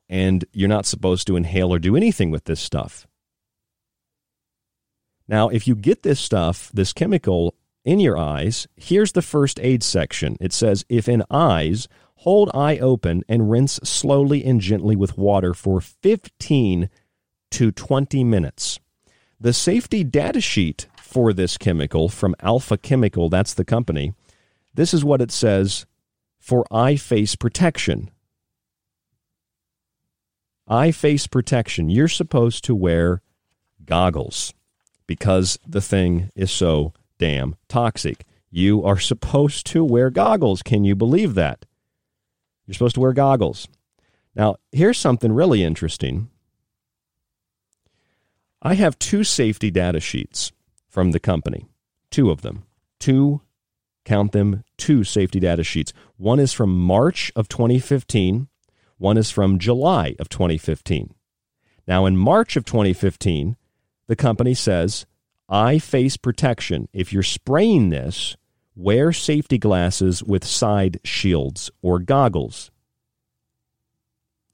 and you're not supposed to inhale or do anything with this stuff. Now, if you get this stuff, this chemical in your eyes, here's the first aid section. It says, if in eyes, hold eye open and rinse slowly and gently with water for 15 to 20 minutes. The safety data sheet for this chemical from Alpha Chemical, that's the company, this is what it says for eye face protection. Eye face protection. You're supposed to wear goggles because the thing is so damn toxic. You are supposed to wear goggles. Can you believe that? You're supposed to wear goggles. Now, here's something really interesting. I have two safety data sheets from the company, two of them, two, count them, two safety data sheets. One is from March of 2015, one is from July of 2015. Now, in March of 2015, the company says eye face protection. If you're spraying this, wear safety glasses with side shields or goggles.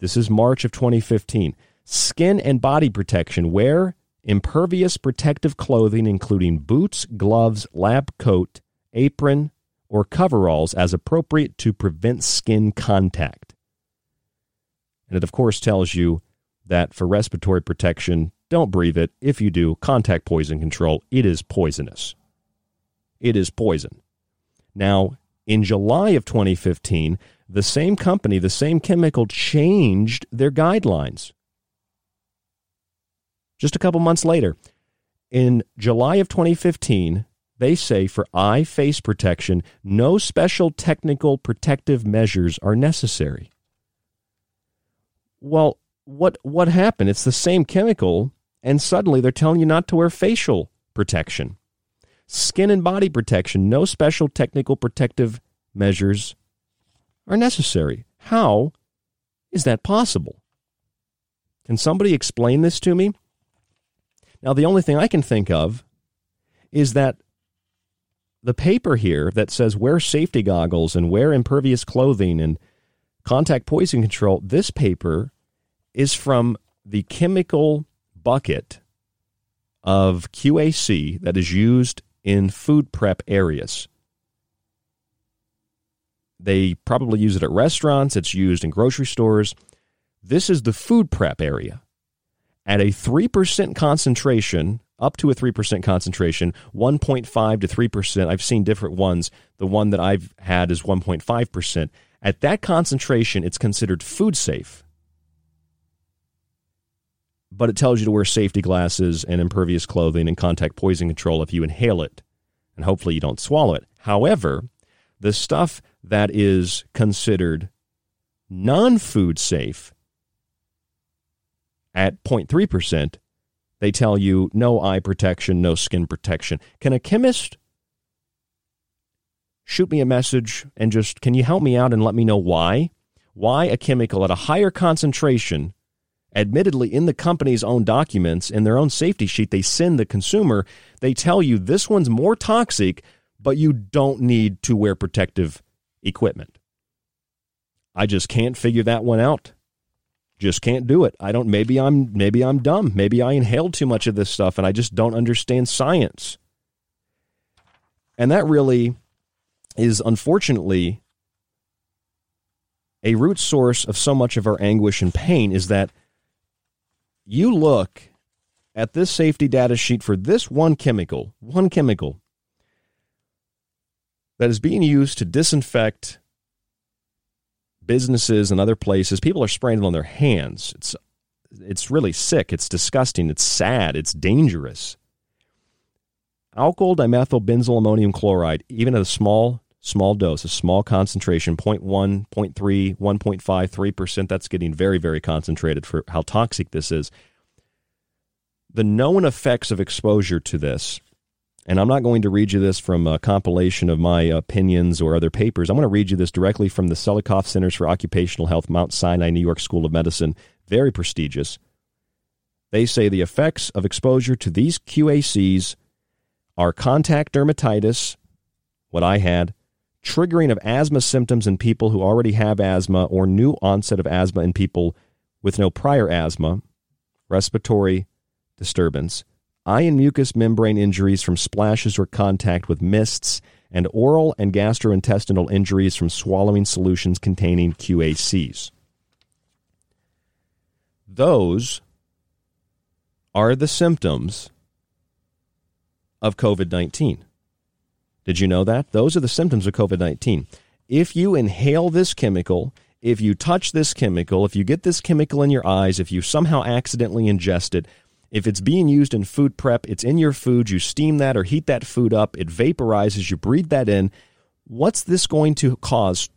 This is March of 2015. Skin and body protection. Wear impervious protective clothing, including boots, gloves, lab coat, apron, or coveralls as appropriate to prevent skin contact. And it, of course, tells you that for respiratory protection, don't breathe it. If you do, contact poison control. It is poisonous. It is poison. Now, in July of 2015, the same company, the same chemical changed their guidelines. Just a couple months later, in July of 2015, they say for eye face protection, no special technical protective measures are necessary. Well, what what happened? It's the same chemical and suddenly they're telling you not to wear facial protection. Skin and body protection, no special technical protective measures are necessary. How is that possible? Can somebody explain this to me? Now, the only thing I can think of is that the paper here that says wear safety goggles and wear impervious clothing and contact poison control, this paper is from the chemical bucket of QAC that is used in food prep areas. They probably use it at restaurants, it's used in grocery stores. This is the food prep area. At a 3% concentration, up to a 3% concentration, 1.5 to 3%, I've seen different ones. The one that I've had is 1.5%. At that concentration, it's considered food safe but it tells you to wear safety glasses and impervious clothing and contact poison control if you inhale it. And hopefully you don't swallow it. However, the stuff that is considered non food safe at 0.3%, they tell you no eye protection, no skin protection. Can a chemist shoot me a message and just, can you help me out and let me know why? Why a chemical at a higher concentration admittedly in the company's own documents in their own safety sheet they send the consumer. They tell you this one's more toxic but you don't need to wear protective equipment. I just can't figure that one out. Just can't do it. I don't maybe i'm maybe i'm dumb. Maybe i inhaled too much of this stuff and i just don't understand science. And that really is unfortunately a root source of so much of our anguish and pain is that you look at this safety data sheet for this one chemical, one chemical that is being used to disinfect businesses and other places. People are spraying it on their hands. It's it's really sick. It's disgusting. It's sad. It's dangerous. Alkyl dimethyl benzyl ammonium chloride, even at a small small dose, a small concentration, 0.1, 0.3, 1.5, 3%, that's getting very, very concentrated for how toxic this is. The known effects of exposure to this, and I'm not going to read you this from a compilation of my opinions or other papers. I'm going to read you this directly from the Selikoff Centers for Occupational Health, Mount Sinai, New York School of Medicine, very prestigious. They say the effects of exposure to these QACs are contact dermatitis, what I had, triggering of asthma symptoms in people who already have asthma or new onset of asthma in people with no prior asthma, respiratory disturbance, eye and mucous membrane injuries from splashes or contact with mists, and oral and gastrointestinal injuries from swallowing solutions containing QACs. Those are the symptoms of COVID 19. Did you know that? Those are the symptoms of COVID 19. If you inhale this chemical, if you touch this chemical, if you get this chemical in your eyes, if you somehow accidentally ingest it, if it's being used in food prep, it's in your food, you steam that or heat that food up, it vaporizes, you breathe that in, what's this going to cause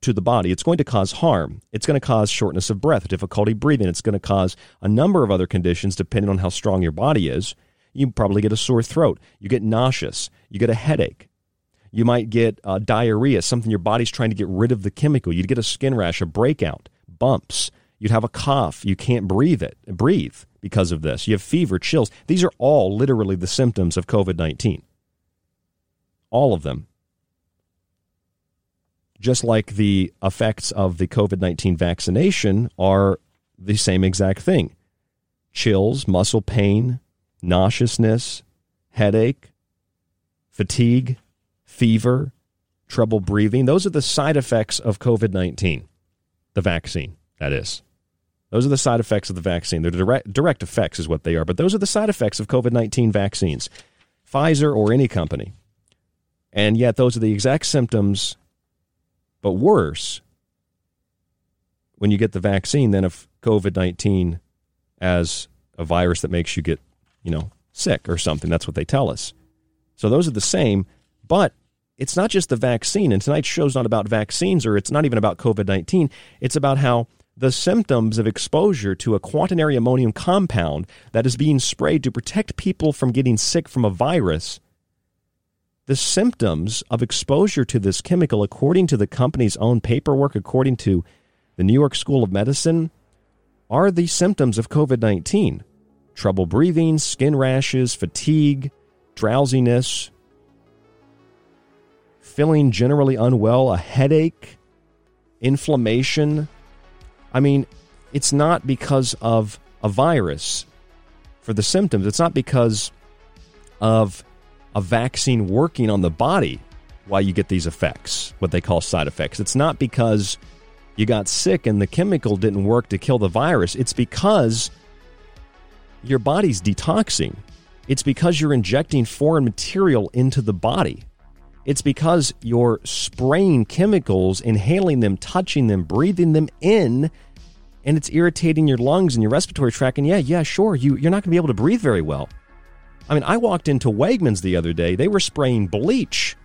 to the body? It's going to cause harm. It's going to cause shortness of breath, difficulty breathing. It's going to cause a number of other conditions depending on how strong your body is. You probably get a sore throat. You get nauseous. You get a headache. You might get uh, diarrhea, something your body's trying to get rid of the chemical. You'd get a skin rash, a breakout, bumps. You'd have a cough. You can't breathe it, breathe because of this. You have fever, chills. These are all literally the symptoms of COVID 19. All of them. Just like the effects of the COVID 19 vaccination are the same exact thing chills, muscle pain, nauseousness, headache, fatigue, fever, trouble breathing. Those are the side effects of COVID 19, the vaccine, that is. Those are the side effects of the vaccine. They're direct, direct effects, is what they are, but those are the side effects of COVID 19 vaccines, Pfizer or any company. And yet, those are the exact symptoms, but worse when you get the vaccine than of COVID 19 as a virus that makes you get you know, sick or something. That's what they tell us. So those are the same, but it's not just the vaccine. And tonight's show's not about vaccines or it's not even about COVID 19. It's about how the symptoms of exposure to a quaternary ammonium compound that is being sprayed to protect people from getting sick from a virus. The symptoms of exposure to this chemical, according to the company's own paperwork, according to the New York School of Medicine, are the symptoms of COVID 19 trouble breathing, skin rashes, fatigue, drowsiness, feeling generally unwell, a headache, inflammation. I mean, it's not because of a virus for the symptoms. It's not because of a vaccine working on the body why you get these effects, what they call side effects. It's not because you got sick and the chemical didn't work to kill the virus. It's because your body's detoxing. It's because you're injecting foreign material into the body. It's because you're spraying chemicals, inhaling them, touching them, breathing them in, and it's irritating your lungs and your respiratory tract. And yeah, yeah, sure, you, you're not going to be able to breathe very well. I mean, I walked into Wegmans the other day. They were spraying bleach.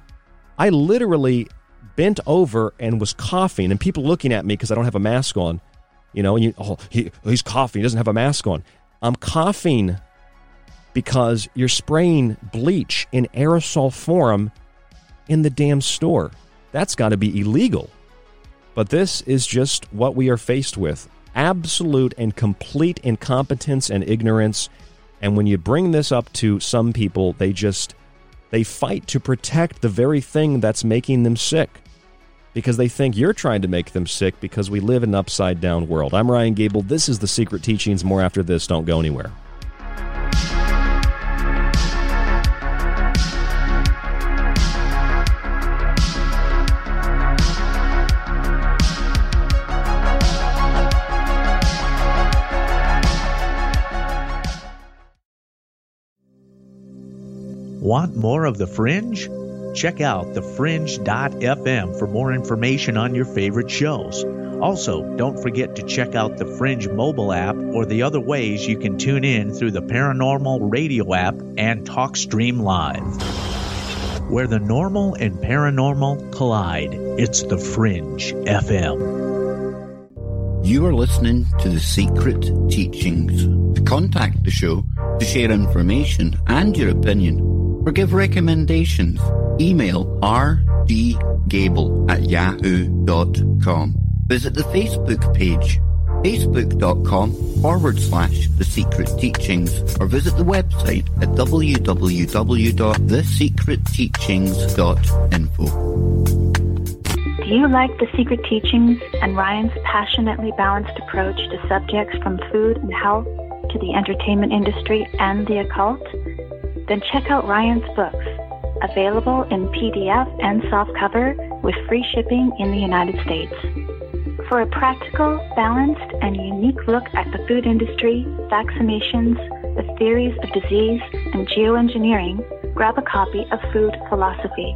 I literally bent over and was coughing, and people looking at me because I don't have a mask on. You know, and you, oh, he, he's coughing. He doesn't have a mask on. I'm coughing because you're spraying bleach in aerosol form in the damn store. That's got to be illegal. But this is just what we are faced with absolute and complete incompetence and ignorance. And when you bring this up to some people, they just they fight to protect the very thing that's making them sick because they think you're trying to make them sick because we live in an upside down world. I'm Ryan Gable. This is The Secret Teachings. More after this. Don't go anywhere. Want more of The Fringe? Check out thefringe.fm for more information on your favorite shows. Also, don't forget to check out the Fringe mobile app or the other ways you can tune in through the Paranormal Radio app and TalkStream Live. Where the normal and paranormal collide, it's the Fringe FM. You are listening to The Secret Teachings. To contact the show, to share information and your opinion, or give recommendations, email rdgable at yahoo.com. Visit the Facebook page, facebook.com forward slash The Secret Teachings, or visit the website at www.thesecretteachings.info. Do you like the secret teachings and Ryan's passionately balanced approach to subjects from food and health to the entertainment industry and the occult? Then check out Ryan's books, available in PDF and softcover with free shipping in the United States. For a practical, balanced, and unique look at the food industry, vaccinations, the theories of disease, and geoengineering, grab a copy of Food Philosophy.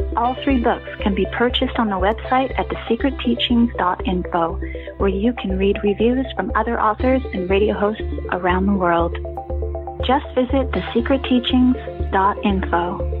All three books can be purchased on the website at thesecretteachings.info, where you can read reviews from other authors and radio hosts around the world. Just visit thesecretteachings.info.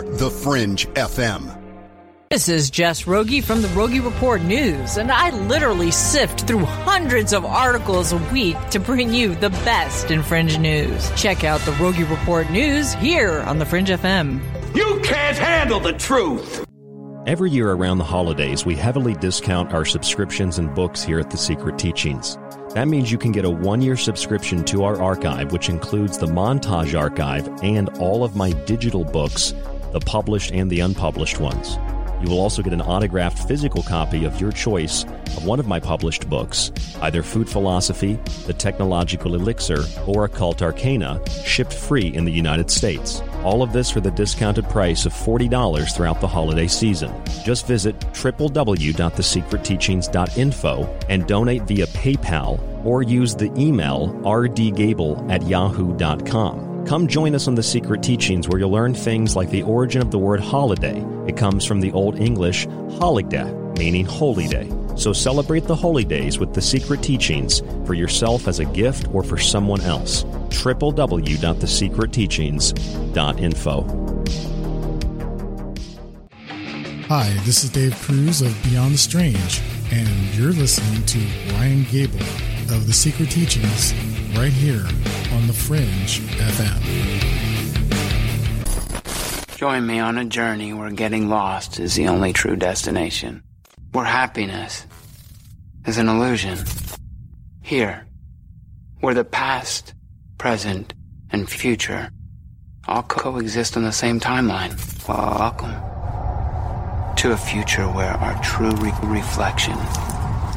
the Fringe FM. This is Jess Rogie from the Rogie Report News, and I literally sift through hundreds of articles a week to bring you the best in Fringe news. Check out the Rogie Report News here on the Fringe FM. You can't handle the truth! Every year around the holidays, we heavily discount our subscriptions and books here at The Secret Teachings. That means you can get a one year subscription to our archive, which includes the montage archive and all of my digital books, the published and the unpublished ones. You will also get an autographed physical copy of your choice of one of my published books, either Food Philosophy, The Technological Elixir, or Occult Arcana, shipped free in the United States. All of this for the discounted price of $40 throughout the holiday season. Just visit www.thesecretteachings.info and donate via PayPal or use the email rdgable at yahoo.com. Come join us on The Secret Teachings, where you'll learn things like the origin of the word holiday. It comes from the Old English holigday, meaning holy day. So celebrate the holy days with The Secret Teachings for yourself as a gift or for someone else. www.thesecretteachings.info. Hi, this is Dave Cruz of Beyond the Strange, and you're listening to Ryan Gable of The Secret Teachings right here on The Fringe FM. Join me on a journey where getting lost is the only true destination, where happiness is an illusion. Here, where the past, present, and future all coexist on the same timeline. Welcome to a future where our true re- reflection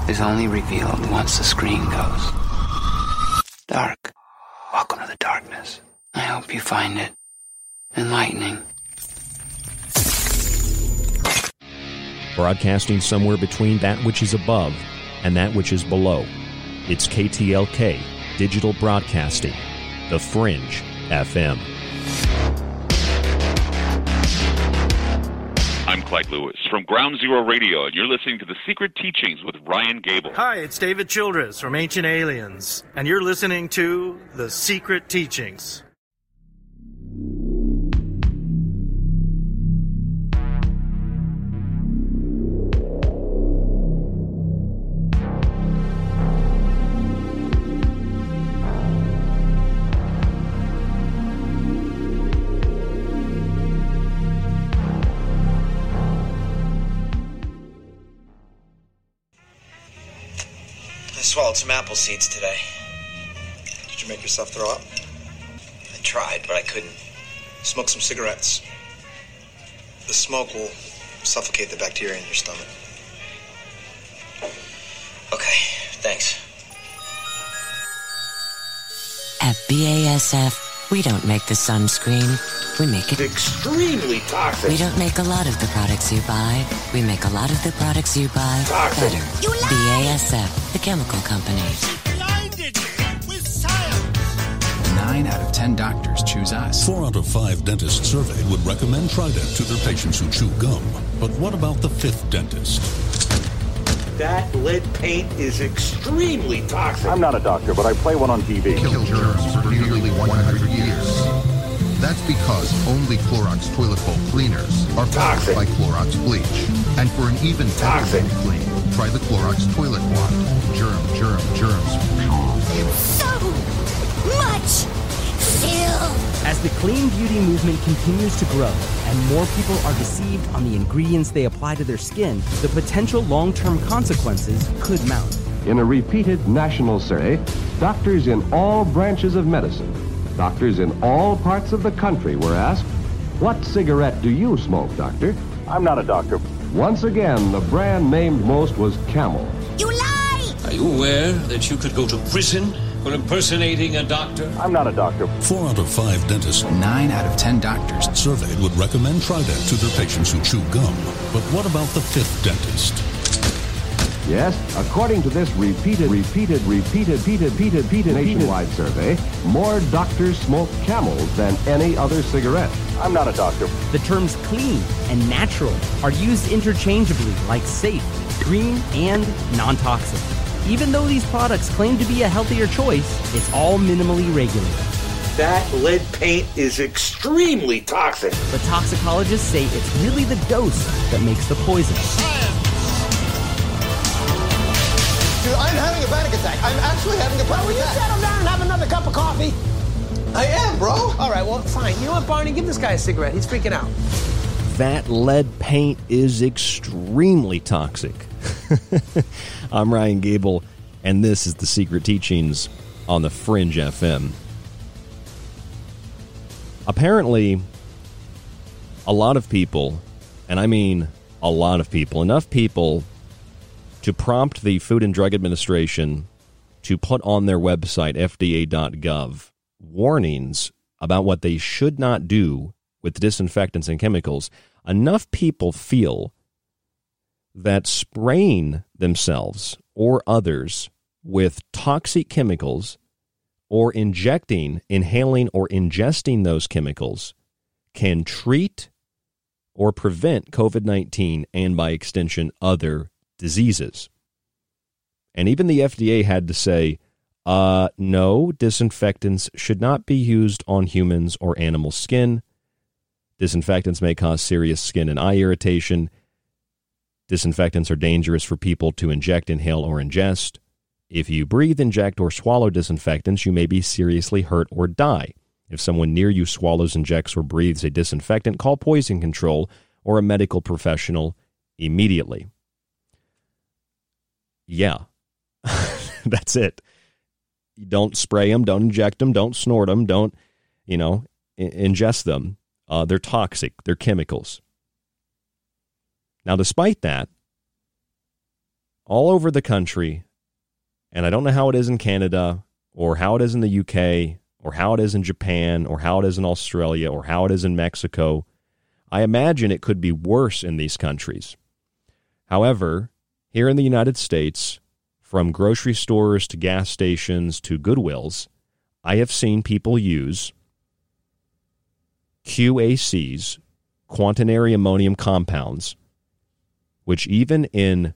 is only revealed once the screen goes dark. Welcome to the darkness. I hope you find it enlightening. Broadcasting somewhere between that which is above and that which is below. It's KTLK, Digital Broadcasting, The Fringe FM. Clyde Lewis from Ground Zero Radio, and you're listening to The Secret Teachings with Ryan Gable. Hi, it's David Childress from Ancient Aliens, and you're listening to The Secret Teachings. Swallowed some apple seeds today. Did you make yourself throw up? I tried, but I couldn't. Smoke some cigarettes. The smoke will suffocate the bacteria in your stomach. Okay, thanks. At BASF, we don't make the sunscreen. We make it extremely toxic. We don't make a lot of the products you buy. We make a lot of the products you buy toxic. better. BASF, the chemical company. Nine out of ten doctors choose us. Four out of five dentists surveyed would recommend Trident to their patients who chew gum. But what about the fifth dentist? That lead paint is extremely toxic. I'm not a doctor, but I play one on TV. Killed germs for nearly 100 years. That's because only Clorox toilet bowl cleaners are powered by Clorox bleach. And for an even better clean, try the Clorox toilet wand. Germ, germ, germs. So much filth. As the clean beauty movement continues to grow and more people are deceived on the ingredients they apply to their skin, the potential long-term consequences could mount. In a repeated national survey, doctors in all branches of medicine Doctors in all parts of the country were asked, What cigarette do you smoke, doctor? I'm not a doctor. Once again, the brand named most was Camel. You lie! Are you aware that you could go to prison for impersonating a doctor? I'm not a doctor. Four out of five dentists. Nine out of ten doctors. Surveyed would recommend Trident to their patients who chew gum. But what about the fifth dentist? Yes, according to this repeated, repeated, repeated, repeated, repeated, repeated nationwide survey, more doctors smoke camels than any other cigarette. I'm not a doctor. The terms clean and natural are used interchangeably like safe, green, and non-toxic. Even though these products claim to be a healthier choice, it's all minimally regulated. That lead paint is extremely toxic. But toxicologists say it's really the dose that makes the poison. Dude, I'm having a panic attack. I'm actually having a panic Will you settle down and have another cup of coffee? I am, bro. All right, well, fine. You know what, Barney? Give this guy a cigarette. He's freaking out. That lead paint is extremely toxic. I'm Ryan Gable, and this is The Secret Teachings on the Fringe FM. Apparently, a lot of people, and I mean a lot of people, enough people to prompt the Food and Drug Administration to put on their website, fda.gov, warnings about what they should not do with disinfectants and chemicals, enough people feel that spraying themselves or others with toxic chemicals or injecting, inhaling, or ingesting those chemicals can treat or prevent COVID 19 and by extension other diseases. And even the FDA had to say, uh, no, disinfectants should not be used on humans or animal skin. Disinfectants may cause serious skin and eye irritation. Disinfectants are dangerous for people to inject, inhale, or ingest. If you breathe, inject, or swallow disinfectants, you may be seriously hurt or die. If someone near you swallows, injects, or breathes a disinfectant, call poison control or a medical professional immediately. Yeah, that's it. Don't spray them, don't inject them, don't snort them, don't, you know, ingest them. Uh, they're toxic, they're chemicals. Now, despite that, all over the country, and I don't know how it is in Canada or how it is in the UK or how it is in Japan or how it is in Australia or how it is in Mexico, I imagine it could be worse in these countries. However, here in the United States, from grocery stores to gas stations to Goodwills, I have seen people use QACs, quaternary ammonium compounds, which even in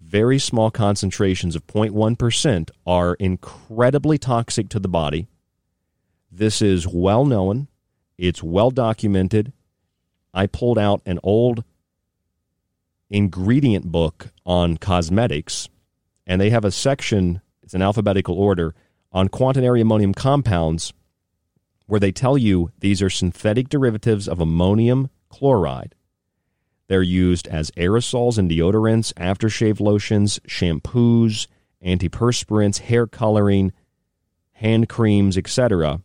very small concentrations of 0.1% are incredibly toxic to the body. This is well known, it's well documented. I pulled out an old ingredient book on cosmetics, and they have a section, it's an alphabetical order, on quaternary ammonium compounds where they tell you these are synthetic derivatives of ammonium chloride. They're used as aerosols and deodorants, aftershave lotions, shampoos, antiperspirants, hair coloring, hand creams, etc.,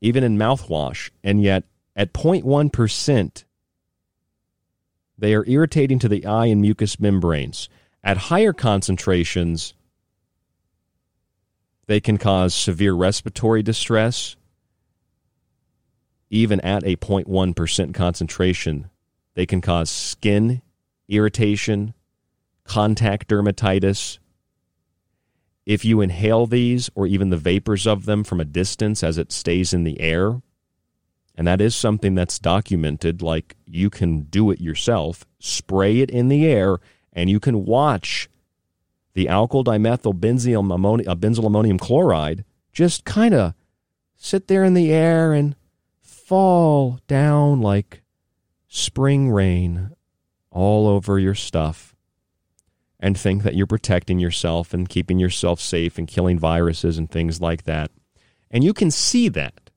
even in mouthwash, and yet at 0.1%, they are irritating to the eye and mucous membranes. At higher concentrations, they can cause severe respiratory distress. Even at a 0.1% concentration, they can cause skin irritation, contact dermatitis. If you inhale these or even the vapors of them from a distance as it stays in the air, and that is something that's documented, like you can do it yourself, spray it in the air, and you can watch the alkyl dimethyl benzyl uh, benzyl ammonium chloride just kind of sit there in the air and fall down like spring rain all over your stuff and think that you're protecting yourself and keeping yourself safe and killing viruses and things like that. And you can see that.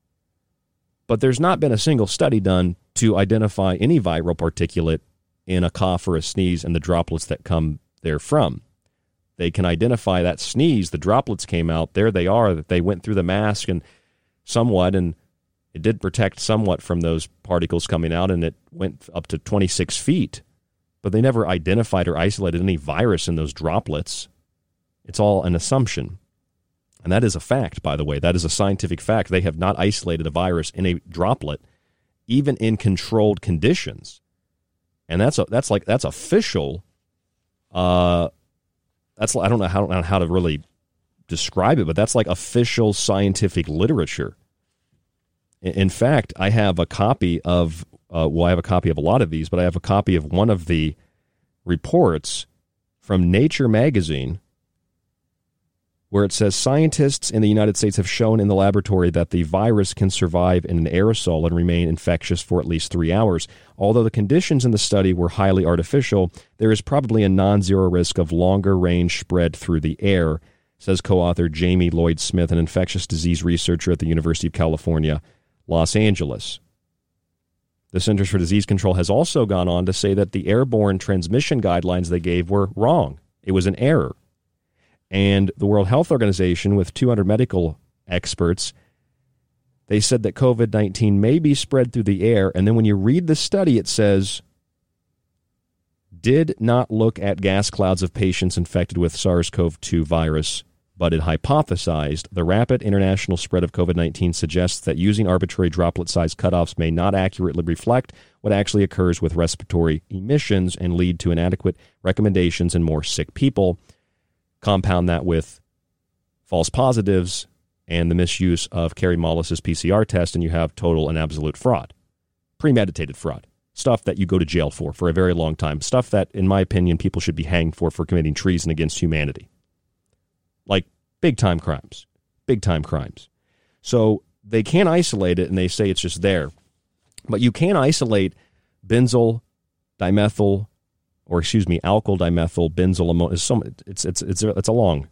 But there's not been a single study done to identify any viral particulate in a cough or a sneeze and the droplets that come therefrom. They can identify that sneeze, the droplets came out, there they are, that they went through the mask and somewhat, and it did protect somewhat from those particles coming out, and it went up to 26 feet. But they never identified or isolated any virus in those droplets. It's all an assumption. And that is a fact, by the way. That is a scientific fact. They have not isolated a virus in a droplet, even in controlled conditions. And that's a, that's like that's official. Uh, that's I don't know how how to really describe it, but that's like official scientific literature. In fact, I have a copy of uh, well, I have a copy of a lot of these, but I have a copy of one of the reports from Nature magazine where it says scientists in the United States have shown in the laboratory that the virus can survive in an aerosol and remain infectious for at least three hours. Although the conditions in the study were highly artificial, there is probably a non zero risk of longer range spread through the air, says co author Jamie Lloyd Smith, an infectious disease researcher at the University of California, Los Angeles. The Centers for Disease Control has also gone on to say that the airborne transmission guidelines they gave were wrong. It was an error. And the World Health Organization, with 200 medical experts, they said that COVID 19 may be spread through the air. And then when you read the study, it says, did not look at gas clouds of patients infected with SARS CoV 2 virus, but it hypothesized the rapid international spread of COVID 19 suggests that using arbitrary droplet size cutoffs may not accurately reflect what actually occurs with respiratory emissions and lead to inadequate recommendations in more sick people. Compound that with false positives and the misuse of Kary Mullis's PCR test, and you have total and absolute fraud, premeditated fraud, stuff that you go to jail for for a very long time, stuff that, in my opinion, people should be hanged for for committing treason against humanity, big time crimes, big time crimes. So they can't isolate it, and they say it's just there, but you can isolate benzyl dimethyl or excuse me, alkyl dimethyl benzyl ammonium. It's, it's, it's, it's a long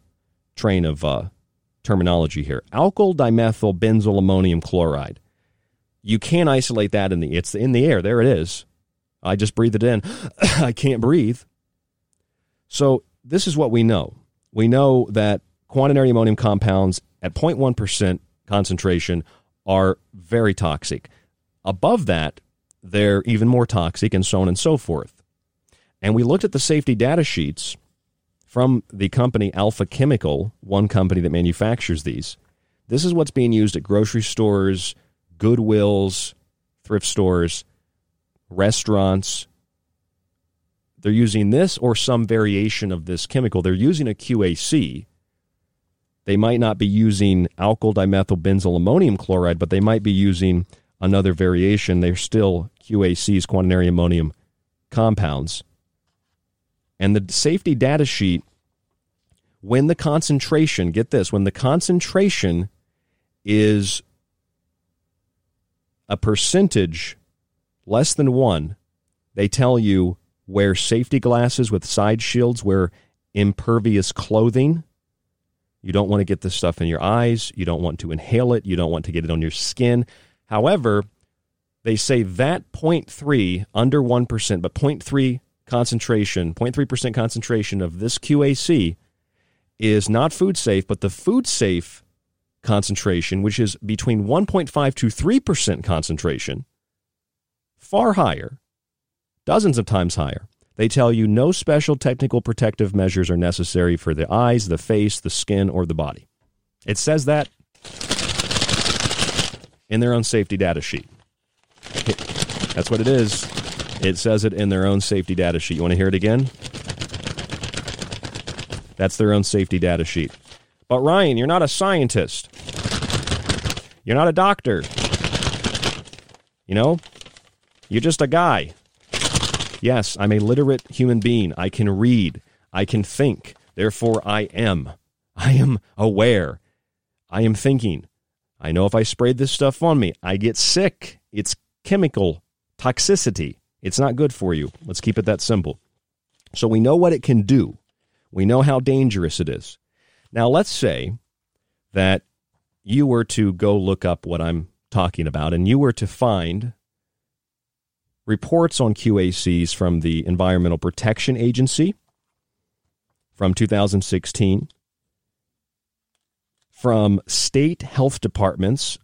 train of uh, terminology here. Alkyl dimethyl benzyl ammonium chloride. You can't isolate that in the it's in the air. There it is. I just breathe it in. I can't breathe. So this is what we know. We know that quaternary ammonium compounds at 0.1% concentration are very toxic. Above that, they're even more toxic, and so on and so forth. And we looked at the safety data sheets from the company Alpha Chemical, one company that manufactures these. This is what's being used at grocery stores, Goodwills, thrift stores, restaurants. They're using this or some variation of this chemical. They're using a QAC. They might not be using alkyl dimethyl benzyl ammonium chloride, but they might be using another variation. They're still QACs, quaternary ammonium compounds. And the safety data sheet, when the concentration, get this, when the concentration is a percentage less than one, they tell you wear safety glasses with side shields, wear impervious clothing. You don't want to get this stuff in your eyes. You don't want to inhale it. You don't want to get it on your skin. However, they say that 0.3, under 1%, but 0.3 concentration, 0.3% concentration of this QAC is not food safe, but the food safe concentration, which is between 1.5 to 3% concentration, far higher, dozens of times higher. They tell you no special technical protective measures are necessary for the eyes, the face, the skin, or the body. It says that in their own safety data sheet. That's what it is. It says it in their own safety data sheet. You want to hear it again? That's their own safety data sheet. But Ryan, you're not a scientist. You're not a doctor. You know, you're just a guy. Yes, I'm a literate human being. I can read. I can think. Therefore, I am. I am aware. I am thinking. I know if I sprayed this stuff on me, I get sick. It's chemical toxicity. It's not good for you. Let's keep it that simple. So we know what it can do. We know how dangerous it is. Now, let's say that you were to go look up what I'm talking about and you were to find reports on QACs from the Environmental Protection Agency from 2016, from state health departments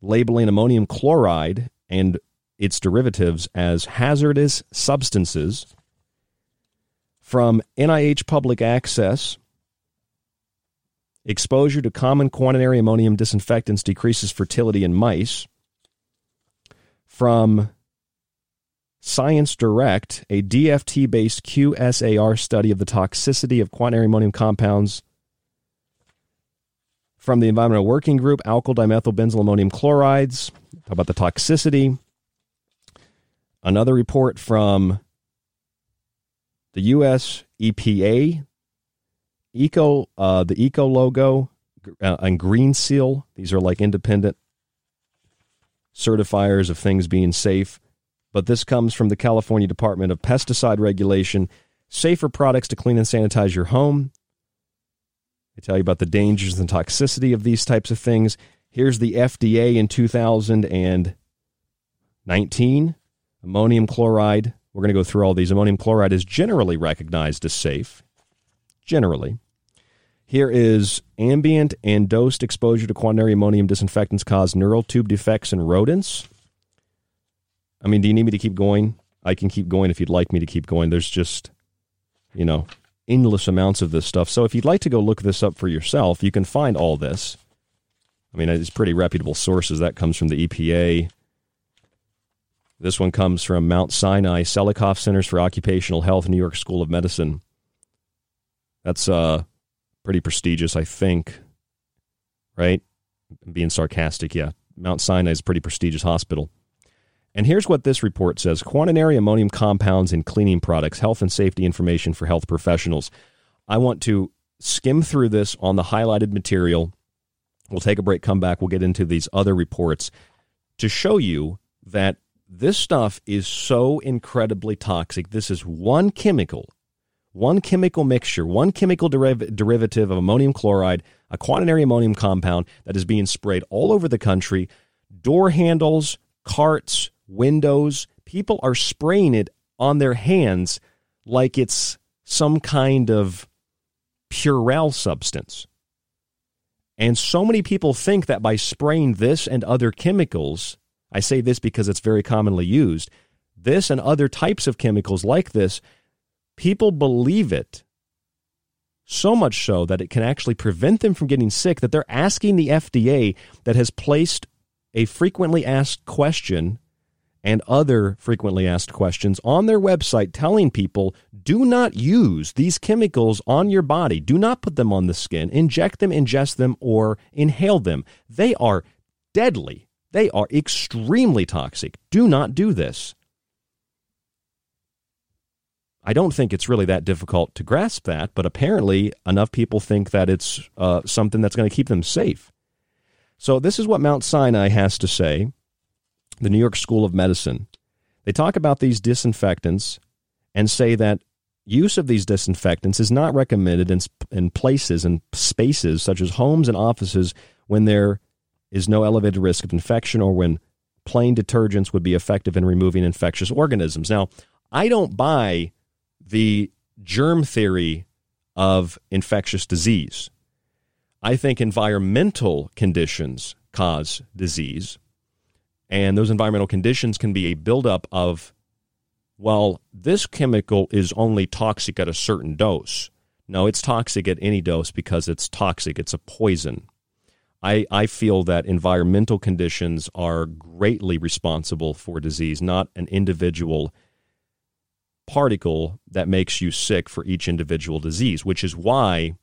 labeling ammonium chloride and its derivatives as hazardous substances, from NIH public access. Exposure to common quaternary ammonium disinfectants decreases fertility in mice. From Science Direct, a DFT based QSAR study of the toxicity of quaternary ammonium compounds from the Environmental Working Group, alkyl dimethyl benzyl ammonium chlorides. Talk about the toxicity. Another report from the U.S. EPA, Eco, uh, the EcoLogo, uh, and Green Seal. These are like independent certifiers of things being safe but this comes from the California Department of Pesticide Regulation. Safer products to clean and sanitize your home. They tell you about the dangers and toxicity of these types of things. Here's the FDA in 2019 ammonium chloride. We're going to go through all these. Ammonium chloride is generally recognized as safe. Generally. Here is ambient and dosed exposure to quaternary ammonium disinfectants cause neural tube defects in rodents. I mean, do you need me to keep going? I can keep going if you'd like me to keep going. There's just, you know, endless amounts of this stuff. So if you'd like to go look this up for yourself, you can find all this. I mean, it's pretty reputable sources. That comes from the EPA. This one comes from Mount Sinai Selikoff Centers for Occupational Health, New York School of Medicine. That's uh, pretty prestigious, I think. Right? I'm being sarcastic, yeah. Mount Sinai is a pretty prestigious hospital. And here's what this report says quaternary ammonium compounds in cleaning products, health and safety information for health professionals. I want to skim through this on the highlighted material. We'll take a break, come back, we'll get into these other reports to show you that this stuff is so incredibly toxic. This is one chemical, one chemical mixture, one chemical deriv- derivative of ammonium chloride, a quaternary ammonium compound that is being sprayed all over the country. Door handles, carts, windows. People are spraying it on their hands like it's some kind of Purell substance. And so many people think that by spraying this and other chemicals, I say this because it's very commonly used, this and other types of chemicals like this, people believe it so much so that it can actually prevent them from getting sick that they're asking the FDA that has placed a frequently asked question and other frequently asked questions on their website telling people do not use these chemicals on your body. Do not put them on the skin, inject them, ingest them, or inhale them. They are deadly. They are extremely toxic. Do not do this. I don't think it's really that difficult to grasp that, but apparently enough people think that it's uh, something that's going to keep them safe. So, this is what Mount Sinai has to say the New York School of Medicine. They talk about these disinfectants and say that use of these disinfectants is not recommended in, in places and spaces such as homes and offices when there is no elevated risk of infection or when plain detergents would be effective in removing infectious organisms. Now, I don't buy the germ theory of infectious disease. I think environmental conditions cause disease. And those environmental conditions can be a buildup of, well, this chemical is only toxic at a certain dose. No, it's toxic at any dose because it's toxic, it's a poison. I, I feel that environmental conditions are greatly responsible for disease, not an individual particle that makes you sick for each individual disease, which is why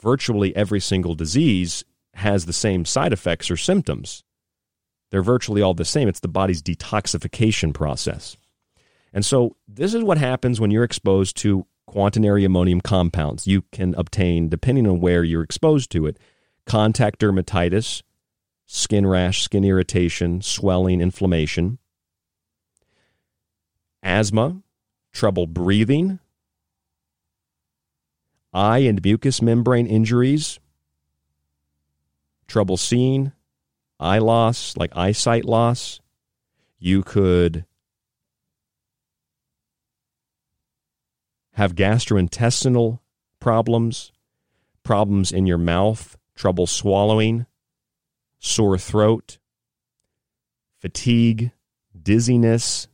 virtually every single disease has the same side effects or symptoms. They're virtually all the same. It's the body's detoxification process. And so, this is what happens when you're exposed to quaternary ammonium compounds. You can obtain, depending on where you're exposed to it, contact dermatitis, skin rash, skin irritation, swelling, inflammation, asthma, trouble breathing, eye and mucous membrane injuries, trouble seeing, eye loss, like eyesight loss. You could have gastrointestinal problems, problems in your mouth, trouble swallowing, sore throat, fatigue, dizziness,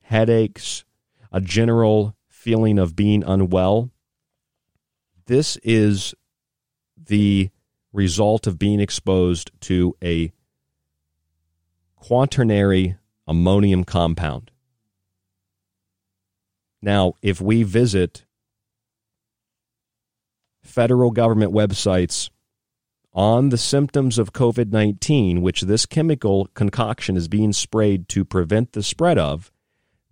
headaches, a general feeling of being unwell. This is the result of being exposed to a quaternary ammonium compound. Now, if we visit federal government websites on the symptoms of COVID 19, which this chemical concoction is being sprayed to prevent the spread of,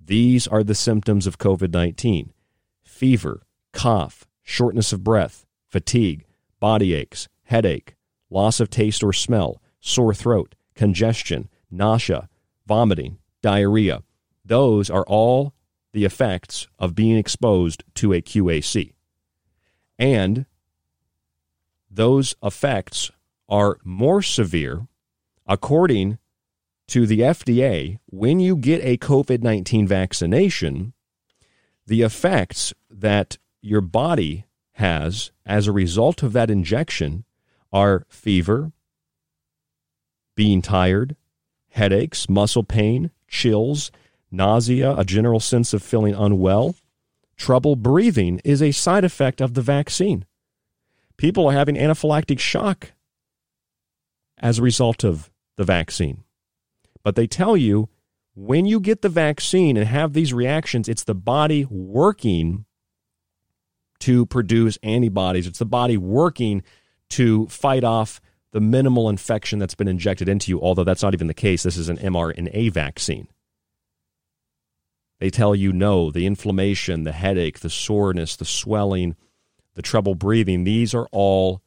these are the symptoms of COVID 19 fever, cough, shortness of breath, fatigue, body aches, headache, loss of taste or smell, sore throat, congestion, nausea, vomiting, diarrhea. Those are all the effects of being exposed to a QAC. And those effects are more severe, according to the FDA, when you get a COVID 19 vaccination, the effects that your body has as a result of that injection are fever, being tired, headaches, muscle pain, chills, nausea, a general sense of feeling unwell. Trouble breathing is a side effect of the vaccine. People are having anaphylactic shock as a result of the vaccine. But they tell you when you get the vaccine and have these reactions, it's the body working to produce antibodies. It's the body working to fight off the minimal infection that's been injected into you, although that's not even the case. This is an mRNA vaccine. They tell you no, the inflammation, the headache, the soreness, the swelling, the trouble breathing, these are all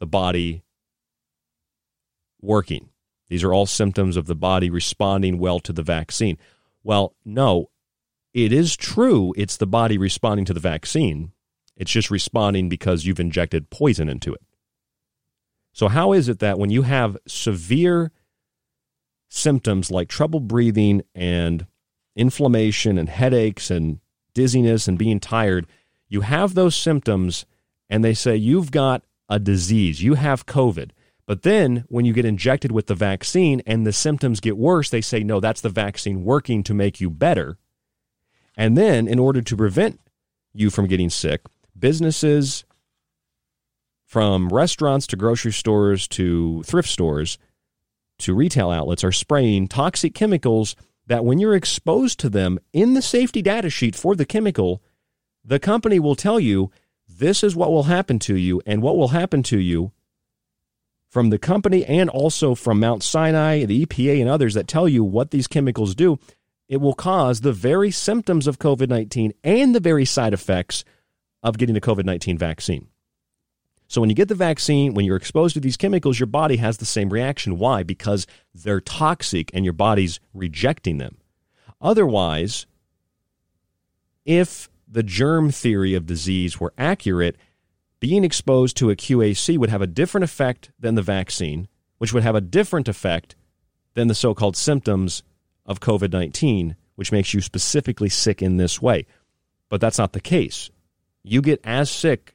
the body working. These are all symptoms of the body responding well to the vaccine. Well, no, it is true it's the body responding to the vaccine. It's just responding because you've injected poison into it. So, how is it that when you have severe symptoms like trouble breathing and inflammation and headaches and dizziness and being tired, you have those symptoms and they say you've got a disease, you have COVID. But then when you get injected with the vaccine and the symptoms get worse, they say, no, that's the vaccine working to make you better. And then, in order to prevent you from getting sick, businesses from restaurants to grocery stores to thrift stores to retail outlets are spraying toxic chemicals that when you're exposed to them in the safety data sheet for the chemical, the company will tell you this is what will happen to you and what will happen to you from the company and also from Mount Sinai, the EPA, and others that tell you what these chemicals do. It will cause the very symptoms of COVID 19 and the very side effects of getting the COVID 19 vaccine. So, when you get the vaccine, when you're exposed to these chemicals, your body has the same reaction. Why? Because they're toxic and your body's rejecting them. Otherwise, if the germ theory of disease were accurate, being exposed to a QAC would have a different effect than the vaccine, which would have a different effect than the so called symptoms of COVID 19, which makes you specifically sick in this way. But that's not the case. You get as sick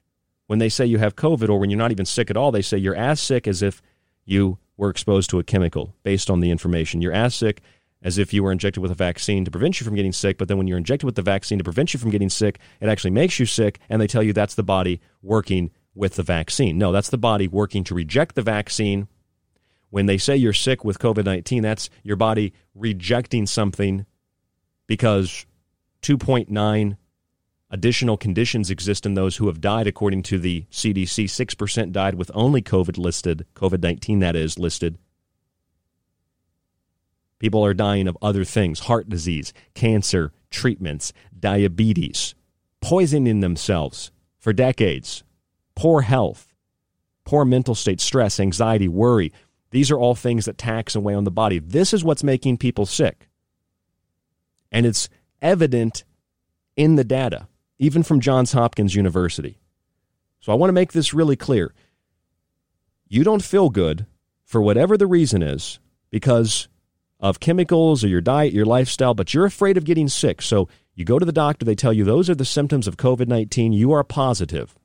when they say you have COVID or when you're not even sick at all, they say you're as sick as if you were exposed to a chemical based on the information. You're as sick as if you were injected with a vaccine to prevent you from getting sick, but then when you're injected with the vaccine to prevent you from getting sick, it actually makes you sick, and they tell you that's the body working with the vaccine. No, that's the body working to reject the vaccine. When they say you're sick with COVID 19, that's your body rejecting something because 2.9 additional conditions exist in those who have died, according to the CDC. 6% died with only COVID listed, COVID 19, that is, listed. People are dying of other things heart disease, cancer, treatments, diabetes, poisoning themselves for decades, poor health, poor mental state, stress, anxiety, worry. These are all things that tax weigh on the body. This is what's making people sick. And it's evident in the data, even from Johns Hopkins University. So I want to make this really clear. You don't feel good for whatever the reason is because of chemicals or your diet, your lifestyle, but you're afraid of getting sick. So you go to the doctor, they tell you those are the symptoms of COVID 19, you are positive.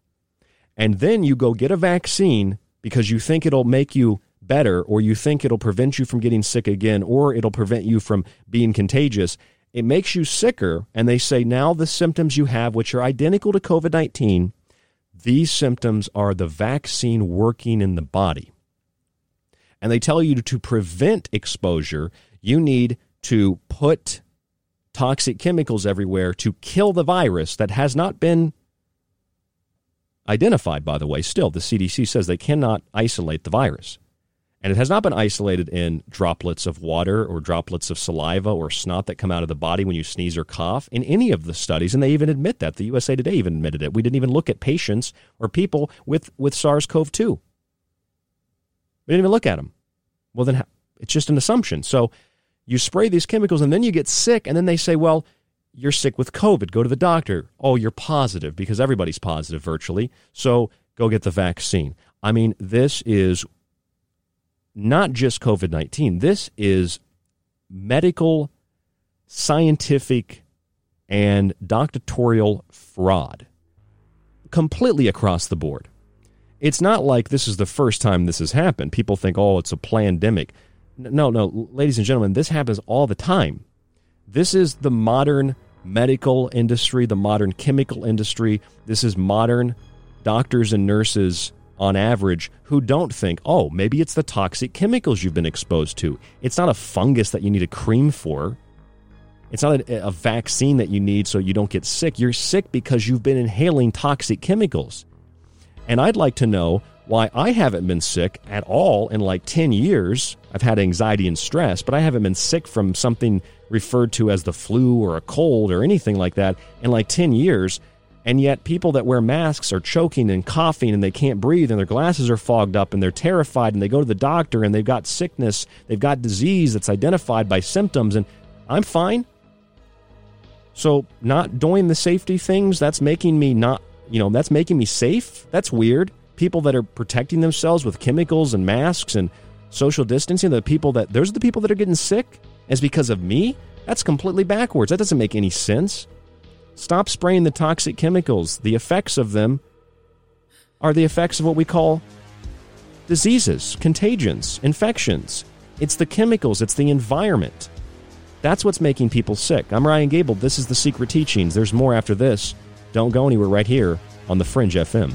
And then you go get a vaccine because you think it'll make you better or you think it'll prevent you from getting sick again or it'll prevent you from being contagious. It makes you sicker, and they say now the symptoms you have, which are identical to COVID 19, these symptoms are the vaccine working in the body and they tell you to prevent exposure, you need to put toxic chemicals everywhere to kill the virus that has not been identified, by the way. Still, the CDC says they cannot isolate the virus. And it has not been isolated in droplets of water or droplets of saliva or snot that come out of the body when you sneeze or cough in any of the studies. And they even admit that. The USA Today even admitted it. We didn't even look at patients or people with, with SARS CoV 2. We didn't even look at them. Well, then it's just an assumption. So you spray these chemicals and then you get sick, and then they say, well, you're sick with COVID. Go to the doctor. Oh, you're positive because everybody's positive virtually. So go get the vaccine. I mean, this is not just COVID 19, this is medical, scientific, and doctoral fraud completely across the board. It's not like this is the first time this has happened. People think, oh, it's a pandemic. No, no, ladies and gentlemen, this happens all the time. This is the modern medical industry, the modern chemical industry. This is modern doctors and nurses on average who don't think, oh, maybe it's the toxic chemicals you've been exposed to. It's not a fungus that you need a cream for. It's not a, a, vaccine that you need so you don't get sick. You're sick because you've been inhaling toxic chemicals. And I'd like to know why I haven't been sick at all in like 10 years. I've had anxiety and stress, but I haven't been sick from something referred to as the flu or a cold or anything like that in like 10 years. And yet, people that wear masks are choking and coughing and they can't breathe and their glasses are fogged up and they're terrified and they go to the doctor and they've got sickness, they've got disease that's identified by symptoms, and I'm fine. So, not doing the safety things, that's making me not you know, that's making me safe. That's weird. People that are protecting themselves with chemicals and masks and social distancing, the people that those are the people that are getting sick is because of me? That's completely backwards. That doesn't make any sense. Stop spraying the toxic chemicals. The effects of them are the effects of what we call diseases, contagions, infections. It's the chemicals, it's the environment. That's what's making people sick. I'm Ryan Gable. This is The Secret Teachings. There's more after this. Don't go anywhere right here on The Fringe FM.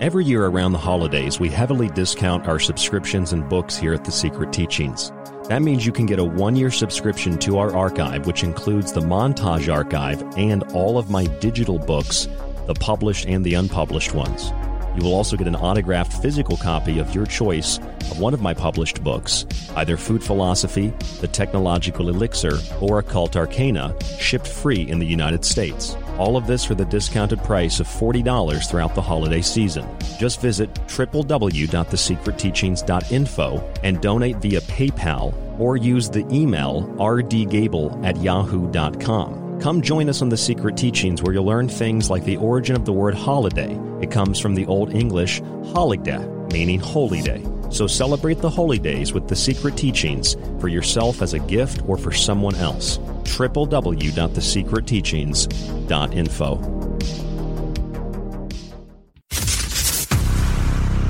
Every year around the holidays, we heavily discount our subscriptions and books here at The Secret Teachings. That means you can get a one year subscription to our archive, which includes the Montage Archive and all of my digital books, the published and the unpublished ones. You will also get an autographed physical copy of your choice of one of my published books, either Food Philosophy, The Technological Elixir, or Occult Arcana, shipped free in the United States. All of this for the discounted price of $40 throughout the holiday season. Just visit www.thesecretteachings.info and donate via PayPal or use the email rdgable at yahoo.com. Come join us on The Secret Teachings where you'll learn things like the origin of the word holiday. It comes from the Old English holigda, meaning holy day. So celebrate the holy days with The Secret Teachings for yourself as a gift or for someone else. www.thesecretteachings.info.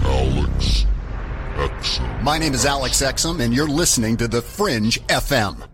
Alex Exum. My name is Alex Exum, and you're listening to The Fringe FM.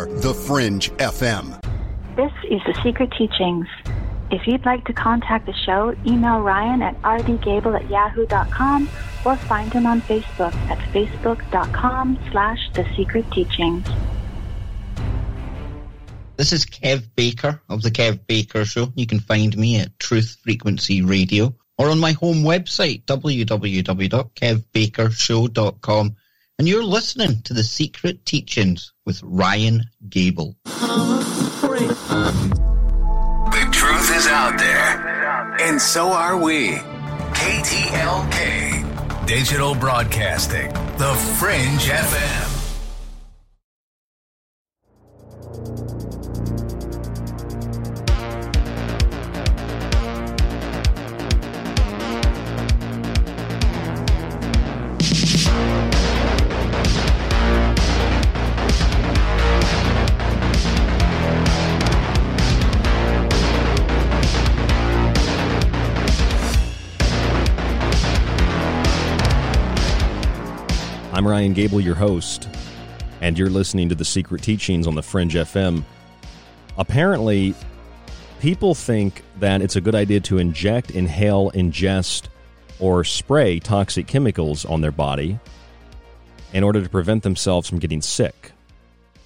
the Fringe FM. This is The Secret Teachings. If you'd like to contact the show, email Ryan at rdgable at yahoo.com or find him on Facebook at facebook.com slash The Secret Teachings. This is Kev Baker of The Kev Baker Show. You can find me at Truth Frequency Radio or on my home website, www.kevbakershow.com. And you're listening to The Secret Teachings with Ryan Gable. The truth is out there, and so are we. KTLK, Digital Broadcasting, The Fringe FM. I'm Ryan Gable, your host, and you're listening to The Secret Teachings on the Fringe FM. Apparently, people think that it's a good idea to inject, inhale, ingest, or spray toxic chemicals on their body in order to prevent themselves from getting sick.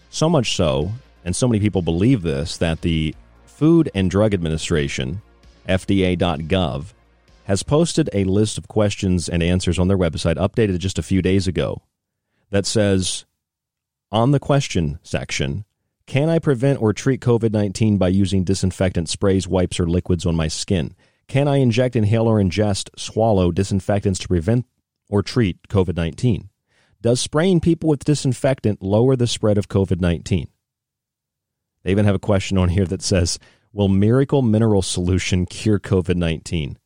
So much so, and so many people believe this, that the Food and Drug Administration, FDA.gov, has posted a list of questions and answers on their website, updated just a few days ago, that says on the question section, can I prevent or treat COVID 19 by using disinfectant sprays, wipes, or liquids on my skin? Can I inject, inhale, or ingest, swallow disinfectants to prevent or treat COVID 19? Does spraying people with disinfectant lower the spread of COVID 19? They even have a question on here that says, Will miracle mineral solution cure COVID 19?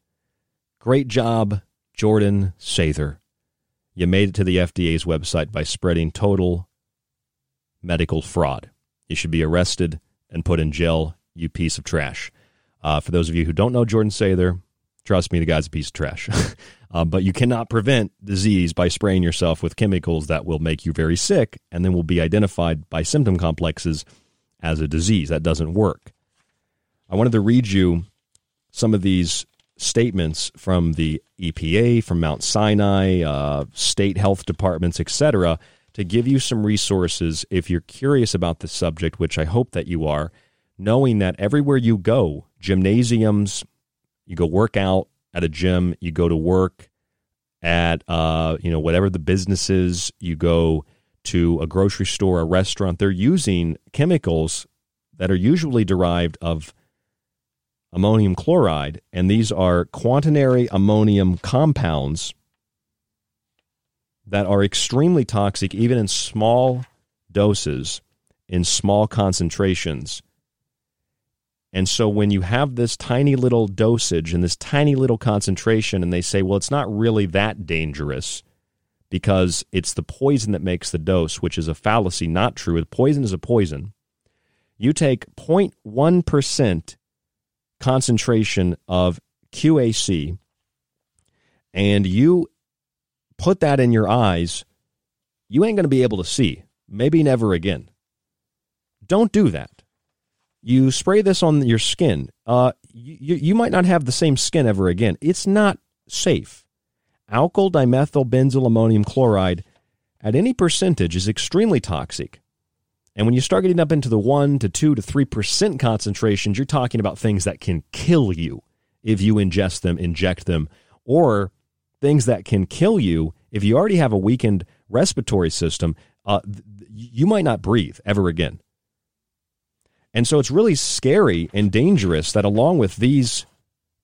Great job, Jordan Sather. You made it to the FDA's website by spreading total medical fraud. You should be arrested and put in jail, you piece of trash. Uh, for those of you who don't know Jordan Sather, trust me, the guy's a piece of trash. uh, but you cannot prevent disease by spraying yourself with chemicals that will make you very sick and then will be identified by symptom complexes as a disease. That doesn't work. I wanted to read you some of these statements from the EPA, from Mount Sinai, uh, state health departments, etc., to give you some resources if you're curious about the subject, which I hope that you are, knowing that everywhere you go, gymnasiums, you go work out, at a gym, you go to work at uh, you know whatever the business is, you go to a grocery store, a restaurant, they're using chemicals that are usually derived of ammonium chloride, and these are quaternary ammonium compounds that are extremely toxic, even in small doses, in small concentrations. And so when you have this tiny little dosage and this tiny little concentration, and they say, well, it's not really that dangerous because it's the poison that makes the dose, which is a fallacy, not true. Poison is a poison. You take 0.1% concentration of QAC and you put that in your eyes, you ain't going to be able to see. Maybe never again. Don't do that. You spray this on your skin. Uh, you, you might not have the same skin ever again. It's not safe. Alkyl dimethyl benzyl ammonium chloride at any percentage is extremely toxic. And when you start getting up into the 1 to 2 to 3% concentrations, you're talking about things that can kill you if you ingest them, inject them, or things that can kill you if you already have a weakened respiratory system. Uh, you might not breathe ever again. And so it's really scary and dangerous that along with these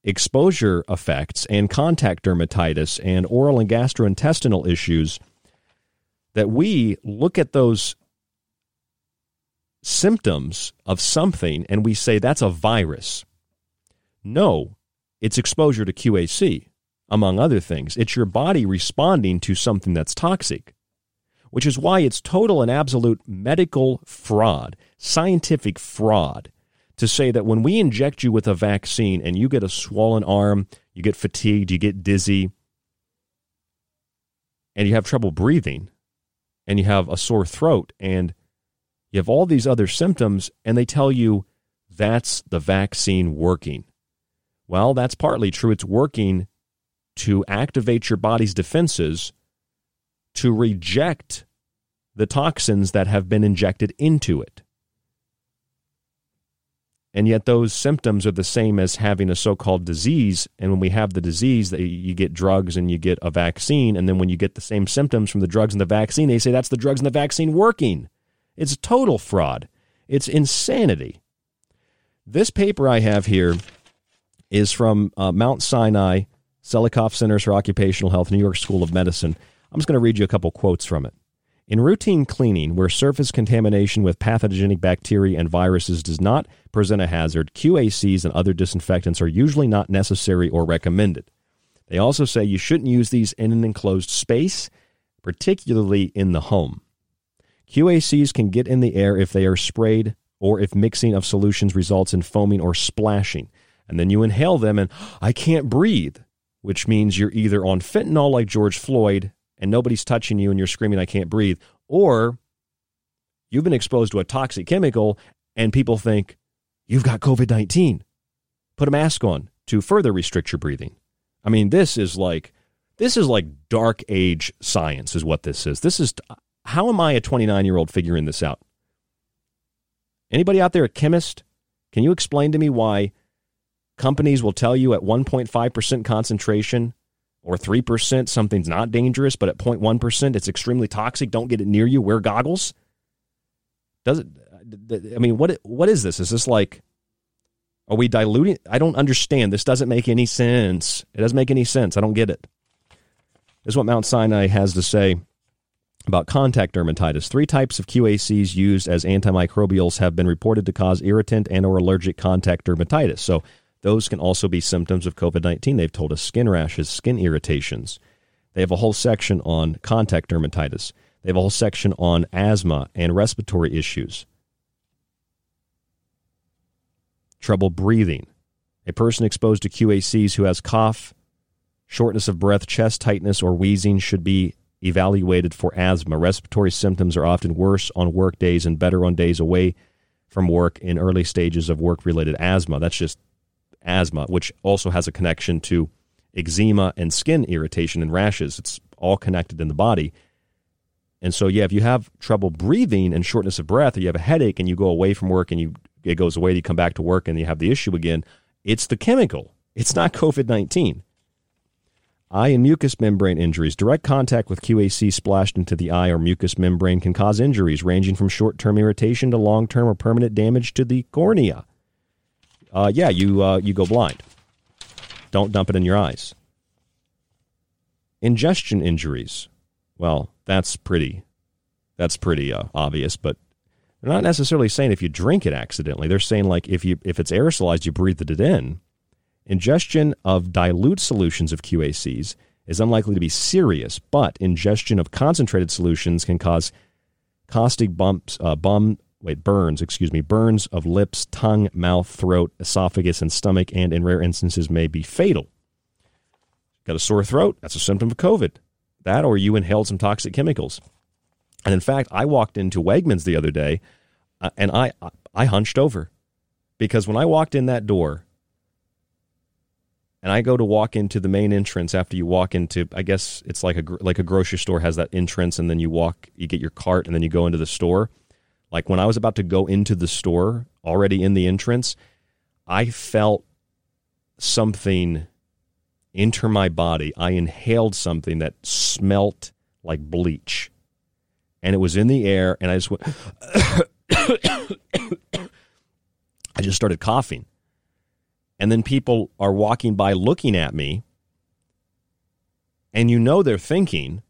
exposure effects and contact dermatitis and oral and gastrointestinal issues that we look at those symptoms of something and we say that's a virus. No, it's exposure to QAC, among other things. It's your body responding to something that's toxic, which is why it's total and absolute medical fraud, scientific fraud to say that when we inject you with a vaccine and you get a swollen arm, you get fatigued, you get dizzy, and you have trouble breathing, and you have a sore throat, and you have all these other symptoms, and they tell you that's the vaccine working. Well, that's partly true. It's working to activate your body's defenses to reject the toxins that have been injected into it. And yet, those symptoms are the same as having a so called disease. And when we have the disease, you get drugs and you get a vaccine. And then when you get the same symptoms from the drugs and the vaccine, they say that's the drugs and the vaccine working. It's total fraud. It's insanity. This paper I have here is from uh, Mount Sinai Selikoff Centers for Occupational Health, New York School of Medicine. I'm just going to read you a couple quotes from it. In routine cleaning, where surface contamination with pathogenic bacteria and viruses does not present a hazard, QACs and other disinfectants are usually not necessary or recommended. They also say you shouldn't use these in an enclosed space, particularly in the home. QACs can get in the air if they are sprayed or if mixing of solutions results in foaming or splashing. And then you inhale them and I can't breathe, which means you're either on fentanyl like George Floyd and nobody's touching you and you're screaming, I can't breathe, or you've been exposed to a toxic chemical and people think you've got COVID 19. Put a mask on to further restrict your breathing. I mean, this is like. This is like dark age science, is what this is. This is how am I a 29 year old figuring this out? Anybody out there a chemist? Can you explain to me why companies will tell you at 1.5% concentration or 3% something's not dangerous, but at 0.1% it's extremely toxic. Don't get it near you. Wear goggles. Does it? I mean, what what is this? Is this like are we diluting? I don't understand. This doesn't make any sense. It doesn't make any sense. I don't get it. This is what Mount Sinai has to say about contact dermatitis. Three types of QACs used as antimicrobials have been reported to cause irritant and or allergic contact dermatitis. So those can also be symptoms of COVID 19. They've told us skin rashes, skin irritations. They have a whole section on contact dermatitis. They have a whole section on asthma and respiratory issues. Trouble breathing. A person exposed to QACs who has cough, shortness of breath, chest tightness, or wheezing should be evaluated for asthma. Respiratory symptoms are often worse on work days and better on days away from work in early stages of work related asthma. That's just asthma, which also has a connection to eczema and skin irritation and rashes. It's all connected in the body. And so, yeah, if you have trouble breathing and shortness of breath, or you have a headache and you go away from work and you it goes away, you come back to work and you have the issue again, it's the chemical. It's not COVID 19. Eye and mucous membrane injuries. Direct contact with QAC splashed into the eye or mucous membrane can cause injuries ranging from short term irritation to long term or permanent damage to the cornea. Uh, yeah, you, uh, you go blind. Don't dump it in your eyes. Ingestion injuries. Well, that's pretty. That's pretty uh, obvious, but they're not necessarily saying if you drink it accidentally. They're saying like if you if it's aerosolized, you breathed it in. Ingestion of dilute solutions of QACs is unlikely to be serious, but ingestion of concentrated solutions can cause caustic bumps, uh, bum, wait, burns, excuse me, burns of lips, tongue, mouth, throat, esophagus, and stomach, and in rare instances may be fatal. Got a sore throat? That's a symptom of COVID. That or you inhaled some toxic chemicals. And in fact, I walked into Wegmans the other day, uh, and I I hunched over because when I walked in that door, and I go to walk into the main entrance after you walk into I guess it's like a like a grocery store has that entrance and then you walk you get your cart and then you go into the store. Like when I was about to go into the store already in the entrance, I felt something enter my body. I inhaled something that smelt like bleach. And it was in the air and I just went I just started coughing and then people are walking by looking at me, and you know they're thinking,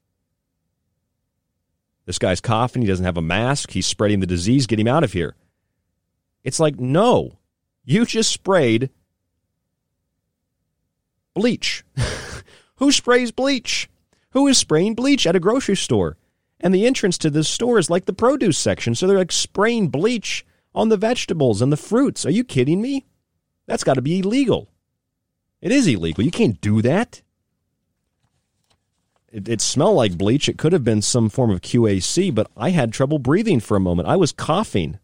this guy's coughing, he doesn't have a mask, he's spreading the disease, get him out of here. It's like, no, you just sprayed bleach. Who sprays bleach? Who is spraying bleach at a grocery store? And the entrance to this store is like the produce section, so they're like spraying bleach on the vegetables and the fruits. Are you kidding me? That's got to be illegal. It is illegal. You can't do that. It, it smelled like bleach. It could have been some form of QAC, but I had trouble breathing for a moment. I was coughing.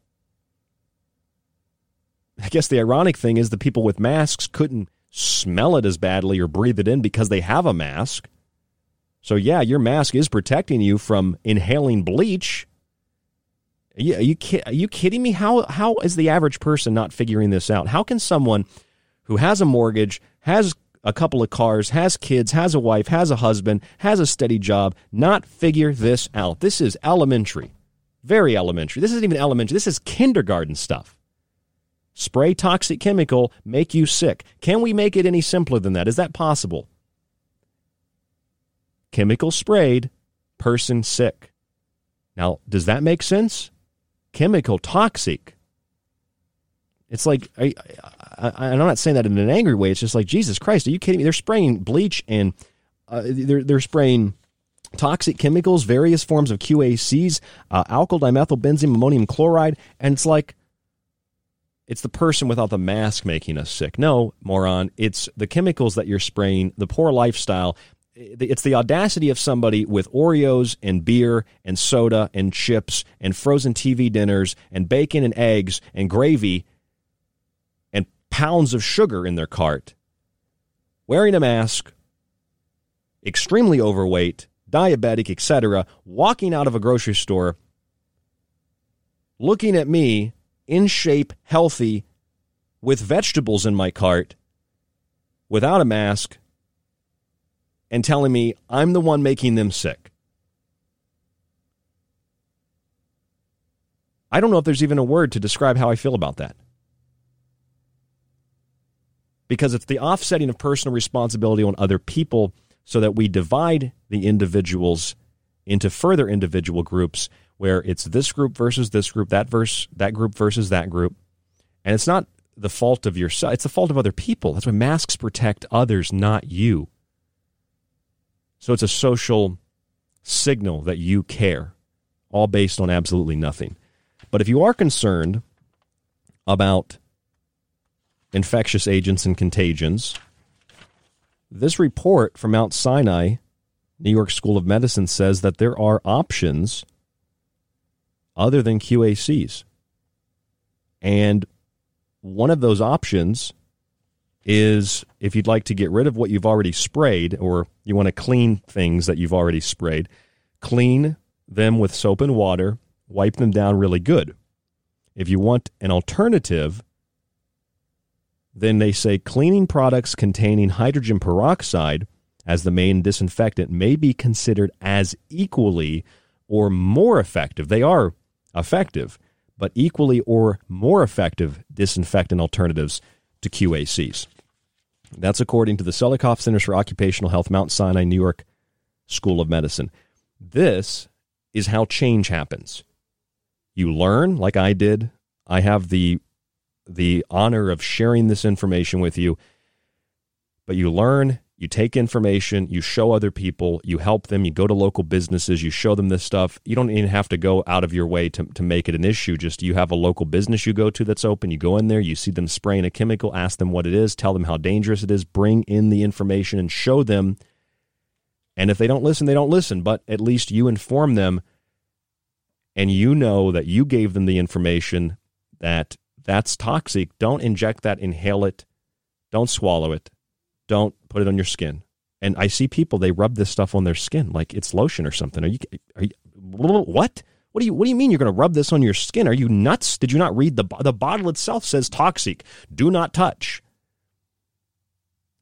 I guess the ironic thing is the people with masks couldn't smell it as badly or breathe it in because they have a mask. So, yeah, your mask is protecting you from inhaling bleach. Are you, are you, are you kidding me? How, how is the average person not figuring this out? How can someone who has a mortgage, has a couple of cars, has kids, has a wife, has a husband, has a steady job, not figure this out? This is elementary. Very elementary. This isn't even elementary. This is kindergarten stuff. Spray toxic chemical, make you sick. Can we make it any simpler than that? Is that possible? Chemical sprayed, person sick. Now, does that make sense? Chemical toxic. It's like I, am not saying that in an angry way. It's just like Jesus Christ, are you kidding me? They're spraying bleach and uh, they're they're spraying toxic chemicals, various forms of QACs, uh, alkyl dimethylbenzene, ammonium chloride, and it's like it's the person without the mask making us sick. No, moron, it's the chemicals that you're spraying, the poor lifestyle, it's the audacity of somebody with Oreos and beer and soda and chips and frozen TV dinners and bacon and eggs and gravy and pounds of sugar in their cart, wearing a mask, extremely overweight, diabetic, etc., walking out of a grocery store, looking at me in shape, healthy, with vegetables in my cart, without a mask and telling me I'm the one making them sick. I don't know if there's even a word to describe how I feel about that. Because it's the offsetting of personal responsibility on other people so that we divide the individuals into further individual groups where it's this group versus this group, that verse that group versus that group. And it's not the fault of yourself, it's the fault of other people. That's why masks protect others, not you. So it's a social signal that you care, all based on absolutely nothing. But if you are concerned about infectious agents and contagions, this report from Mount Sinai, New York School of Medicine, says that there are options other than QACs. And one of those options is if you'd like to get rid of what you've already sprayed or you want to clean things that you've already sprayed, clean them with soap and water, wipe them down really good. If you want an alternative, then they say cleaning products containing hydrogen peroxide as the main disinfectant may be considered as equally or more effective. They are effective, but equally or more effective disinfectant alternatives to QACs. That's according to the Selikoff Centers for Occupational Health, Mount Sinai, New York School of Medicine. This is how change happens. You learn, like I did. I have the the honor of sharing this information with you. But you learn, you take information, you show other people, you help them, you go to local businesses, you show them this stuff. You don't even have to go out of your way to, to make it an issue. Just you have a local business you go to that's open, you go in there, you see them spraying a chemical, ask them what it is, tell them how dangerous it is, bring in the information and show them. And if they don't listen, they don't listen, but at least you inform them and you know that you gave them the information that that's toxic. Don't inject that, inhale it, don't swallow it don't put it on your skin. And I see people they rub this stuff on their skin like it's lotion or something. Are you are you what? What do you what do you mean you're going to rub this on your skin? Are you nuts? Did you not read the the bottle itself says toxic. Do not touch.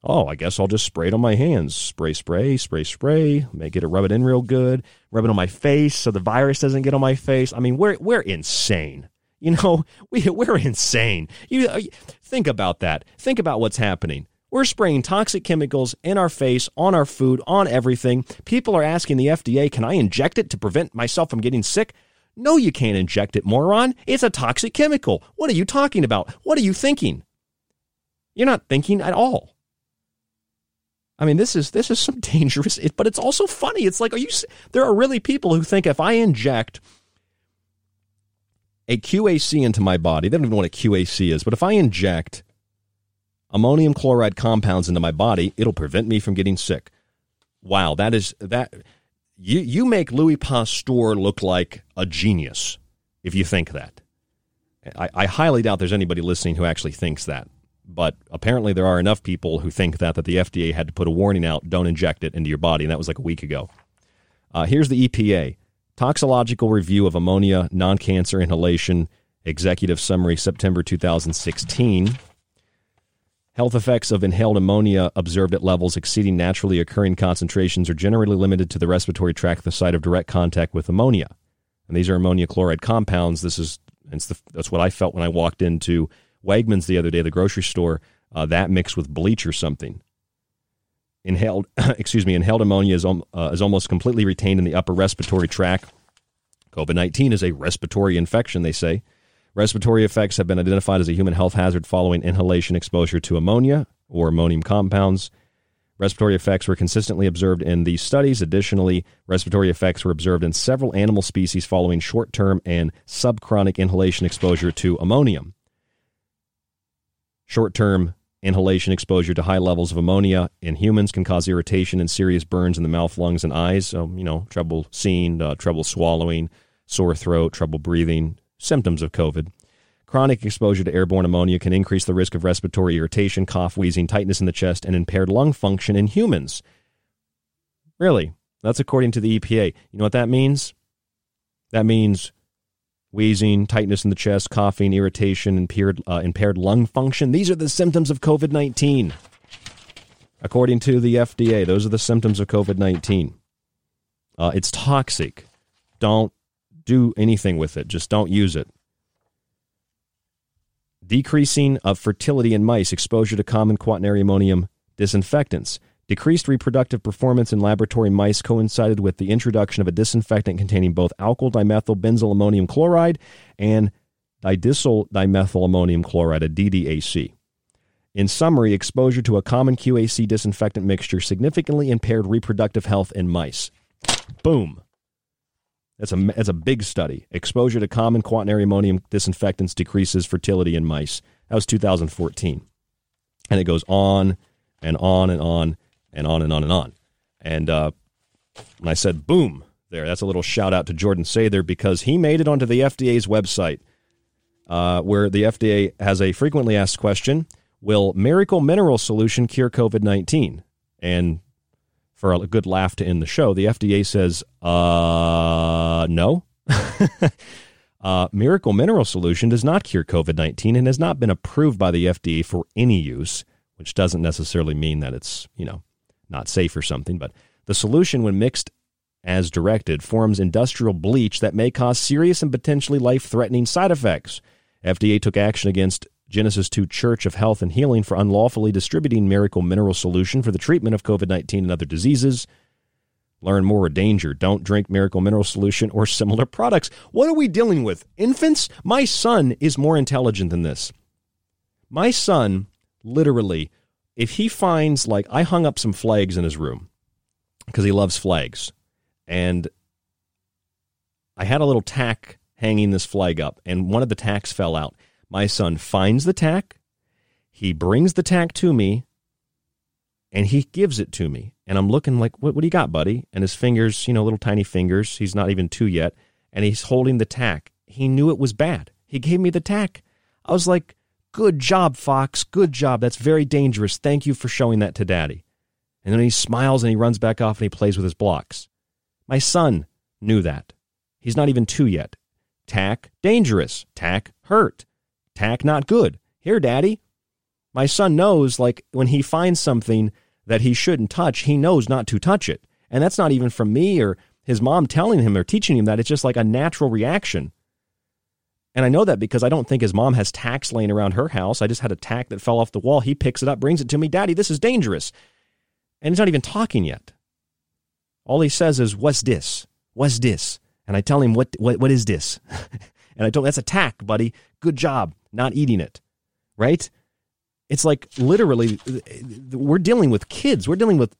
Oh, I guess I'll just spray it on my hands. Spray, spray, spray, spray. Make it rub it in real good. Rub it on my face so the virus doesn't get on my face. I mean, we're we're insane. You know, we we're insane. You uh, think about that. Think about what's happening. We're spraying toxic chemicals in our face, on our food, on everything. People are asking the FDA, can I inject it to prevent myself from getting sick? No, you can't inject it, moron. It's a toxic chemical. What are you talking about? What are you thinking? You're not thinking at all. I mean, this is this is some dangerous, but it's also funny. It's like, are you? There are really people who think if I inject a QAC into my body, they don't even know what a QAC is, but if I inject ammonium chloride compounds into my body, it'll prevent me from getting sick. Wow, that is that you you make Louis Pasteur look like a genius if you think that. I, I highly doubt there's anybody listening who actually thinks that. But apparently there are enough people who think that that the FDA had to put a warning out, don't inject it into your body, and that was like a week ago. Uh, here's the EPA. Toxicological Review of Ammonia Non-Cancer Inhalation Executive Summary, September 2016. Health effects of inhaled ammonia observed at levels exceeding naturally occurring concentrations are generally limited to the respiratory tract the site of direct contact with ammonia. And these are ammonia chloride compounds. This is the, that's what I felt when I walked into Wegmans the other day, the grocery store. Uh, that mixed with bleach or something. Inhaled, excuse me, inhaled ammonia is, um, uh, is almost completely retained in the upper respiratory tract. COVID 19 is a respiratory infection, they say. Respiratory effects have been identified as a human health hazard following inhalation exposure to ammonia or ammonium compounds. Respiratory effects were consistently observed in these studies. Additionally, respiratory effects were observed in several animal species following short term and subchronic inhalation exposure to ammonium. Short term inhalation exposure to high levels of ammonia in humans can cause irritation and serious burns in the mouth, lungs, and eyes. So, you know, trouble seeing, uh, trouble swallowing, sore throat, trouble breathing, symptoms of COVID. Chronic exposure to airborne ammonia can increase the risk of respiratory irritation, cough, wheezing, tightness in the chest, and impaired lung function in humans. Really? That's according to the EPA. You know what that means? That means wheezing, tightness in the chest, coughing, irritation, impaired, uh, impaired lung function. These are the symptoms of COVID 19. According to the FDA, those are the symptoms of COVID 19. Uh, it's toxic. Don't do anything with it. Just don't use it. Decreasing of fertility in mice, exposure to common quaternary ammonium disinfectants. Decreased reproductive performance in laboratory mice coincided with the introduction of a disinfectant containing both alkyl dimethyl benzyl ammonium chloride and didecyl dimethyl ammonium chloride, a DDAC. In summary, exposure to a common QAC disinfectant mixture significantly impaired reproductive health in mice. Boom. That's a, that's a big study. Exposure to common quaternary ammonium disinfectants decreases fertility in mice. That was 2014. And it goes on and on and on and on and on and on. And uh, when I said boom there, that's a little shout out to Jordan Sather because he made it onto the FDA's website uh, where the FDA has a frequently asked question Will miracle mineral solution cure COVID 19? And for a good laugh to end the show, the FDA says, uh, no. uh, Miracle Mineral Solution does not cure COVID 19 and has not been approved by the FDA for any use, which doesn't necessarily mean that it's, you know, not safe or something. But the solution, when mixed as directed, forms industrial bleach that may cause serious and potentially life threatening side effects. FDA took action against Genesis 2 Church of Health and Healing for unlawfully distributing Miracle Mineral Solution for the treatment of COVID 19 and other diseases. Learn more danger. Don't drink Miracle Mineral Solution or similar products. What are we dealing with? Infants? My son is more intelligent than this. My son, literally, if he finds, like, I hung up some flags in his room because he loves flags. And I had a little tack hanging this flag up, and one of the tacks fell out. My son finds the tack, he brings the tack to me, and he gives it to me. And I'm looking like, what, what do you got, buddy? And his fingers, you know, little tiny fingers, he's not even two yet, and he's holding the tack. He knew it was bad. He gave me the tack. I was like, good job, Fox. Good job. That's very dangerous. Thank you for showing that to daddy. And then he smiles and he runs back off and he plays with his blocks. My son knew that. He's not even two yet. Tack, dangerous. Tack, hurt. Tack, not good. Here, daddy. My son knows, like, when he finds something that he shouldn't touch, he knows not to touch it. And that's not even from me or his mom telling him or teaching him that. It's just like a natural reaction. And I know that because I don't think his mom has tacks laying around her house. I just had a tack that fell off the wall. He picks it up, brings it to me. Daddy, this is dangerous. And he's not even talking yet. All he says is, What's this? What's this? And I tell him, What, what, what is this? and I told him, That's a tack, buddy. Good job not eating it. Right? It's like literally, we're dealing with kids. We're dealing with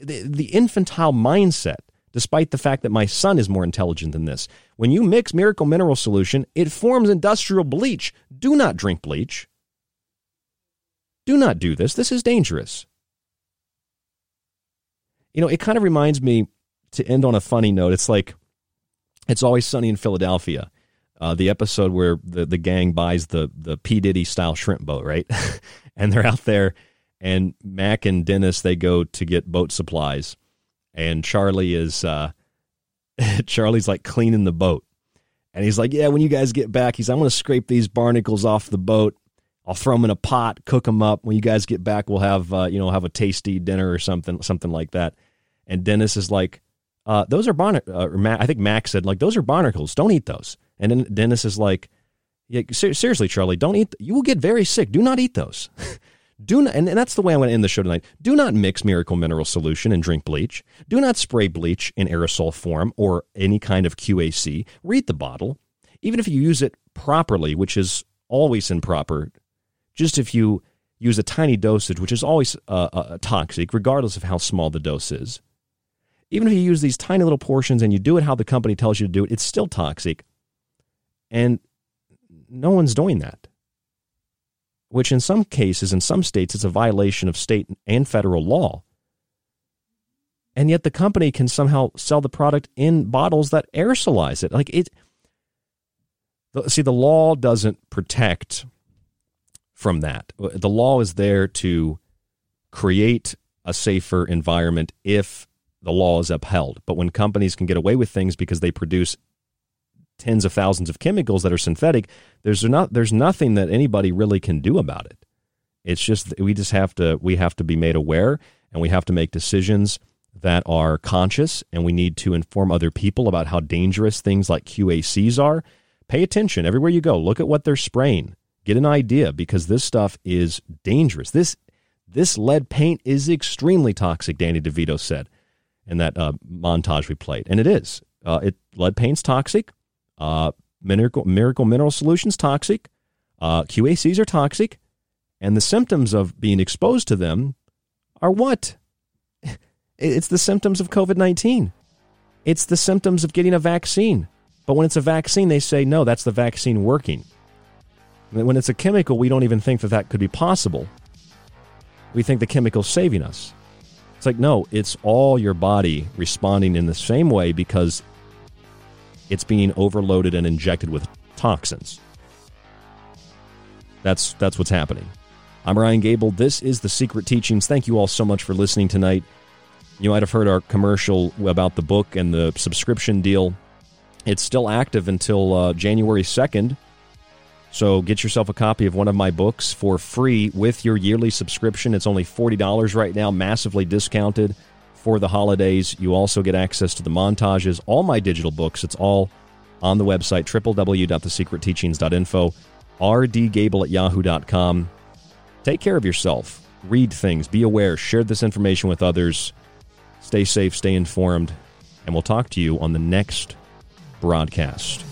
the, infantile mindset despite the fact that my son is more intelligent than this. When you mix Miracle Mineral Solution, it forms industrial bleach. Do not drink bleach. Do not do this. This is dangerous. You know, it kind of reminds me to end on a funny note. It's like it's always sunny in Philadelphia. Uh, the episode where the, the gang buys the the P Diddy style shrimp boat, right? and they're out there, and Mac and Dennis they go to get boat supplies, and Charlie is uh, Charlie's like cleaning the boat, and he's like, "Yeah, when you guys get back, he's I'm going to scrape these barnacles off the boat. I'll throw them in a pot, cook them up. When you guys get back, we'll have uh, you know have a tasty dinner or something something like that." And Dennis is like, uh, "Those are barnacles." Uh, I think Mac said like, "Those are barnacles. Don't eat those." And then Dennis is like, yeah, ser- seriously, Charlie, don't eat. You will get very sick. Do not eat those. Do not, and that's the way I'm going to end the show tonight. Do not mix Miracle Mineral Solution and drink bleach. Do not spray bleach in aerosol form or any kind of QAC. Read the bottle. Even if you use it properly, which is always improper, just if you use a tiny dosage, which is always uh, uh, toxic, regardless of how small the dose is. Even if you use these tiny little portions and you do it how the company tells you to do it, it's still toxic. And no one's doing that. Which, in some cases, in some states, it's a violation of state and federal law. And yet the company can somehow sell the product in bottles that aerosolize it. Like it. See, the law doesn't protect from that. The law is there to create a safer environment if the law is upheld. But when companies can get away with things because they produce tens of thousands of chemicals that are synthetic, there's not there's nothing that anybody really can do about it. It's just we just have to we have to be made aware and we have to make decisions that are conscious and we need to inform other people about how dangerous things like QACs are. Pay attention everywhere you go. Look at what they're spraying. Get an idea because this stuff is dangerous. This this lead paint is extremely toxic, Danny DeVito said in that uh, montage we played. And it is. Uh, it lead paint's toxic. Uh, miracle, miracle Mineral Solutions toxic. Uh, QACs are toxic, and the symptoms of being exposed to them are what? It's the symptoms of COVID nineteen. It's the symptoms of getting a vaccine. But when it's a vaccine, they say no, that's the vaccine working. When it's a chemical, we don't even think that that could be possible. We think the chemical's saving us. It's like, no, it's all your body responding in the same way because it's being overloaded and injected with toxins. That's that's what's happening. I'm Ryan Gable. This is the Secret Teachings. Thank you all so much for listening tonight. You might have heard our commercial about the book and the subscription deal. It's still active until uh, January 2nd. So get yourself a copy of one of my books for free with your yearly subscription. It's only $40 right now, massively discounted for the holidays. You also get access to the montages, all my digital books. It's all on the website, www.thesecretteachings.info, rdgable at yahoo.com. Take care of yourself. Read things. Be aware. Share this information with others. Stay safe. Stay informed. And we'll talk to you on the next broadcast.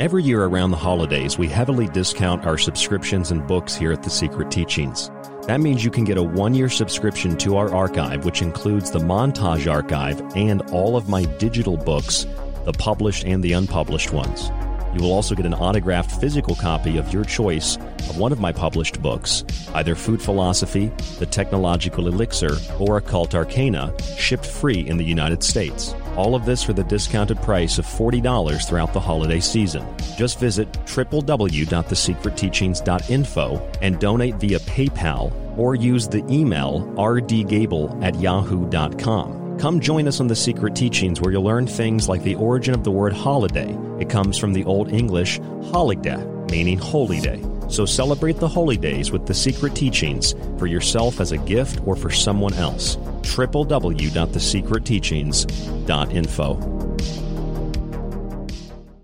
Every year around the holidays, we heavily discount our subscriptions and books here at The Secret Teachings. That means you can get a one year subscription to our archive, which includes the montage archive and all of my digital books, the published and the unpublished ones. You will also get an autographed physical copy of your choice of one of my published books, either Food Philosophy, The Technological Elixir, or Occult Arcana, shipped free in the United States. All of this for the discounted price of $40 throughout the holiday season. Just visit www.thesecretteachings.info and donate via PayPal or use the email rdgable at yahoo.com. Come join us on The Secret Teachings where you'll learn things like the origin of the word holiday. It comes from the Old English holiday, meaning holy day. So celebrate the holy days with The Secret Teachings for yourself as a gift or for someone else. www.thesecretteachings.info.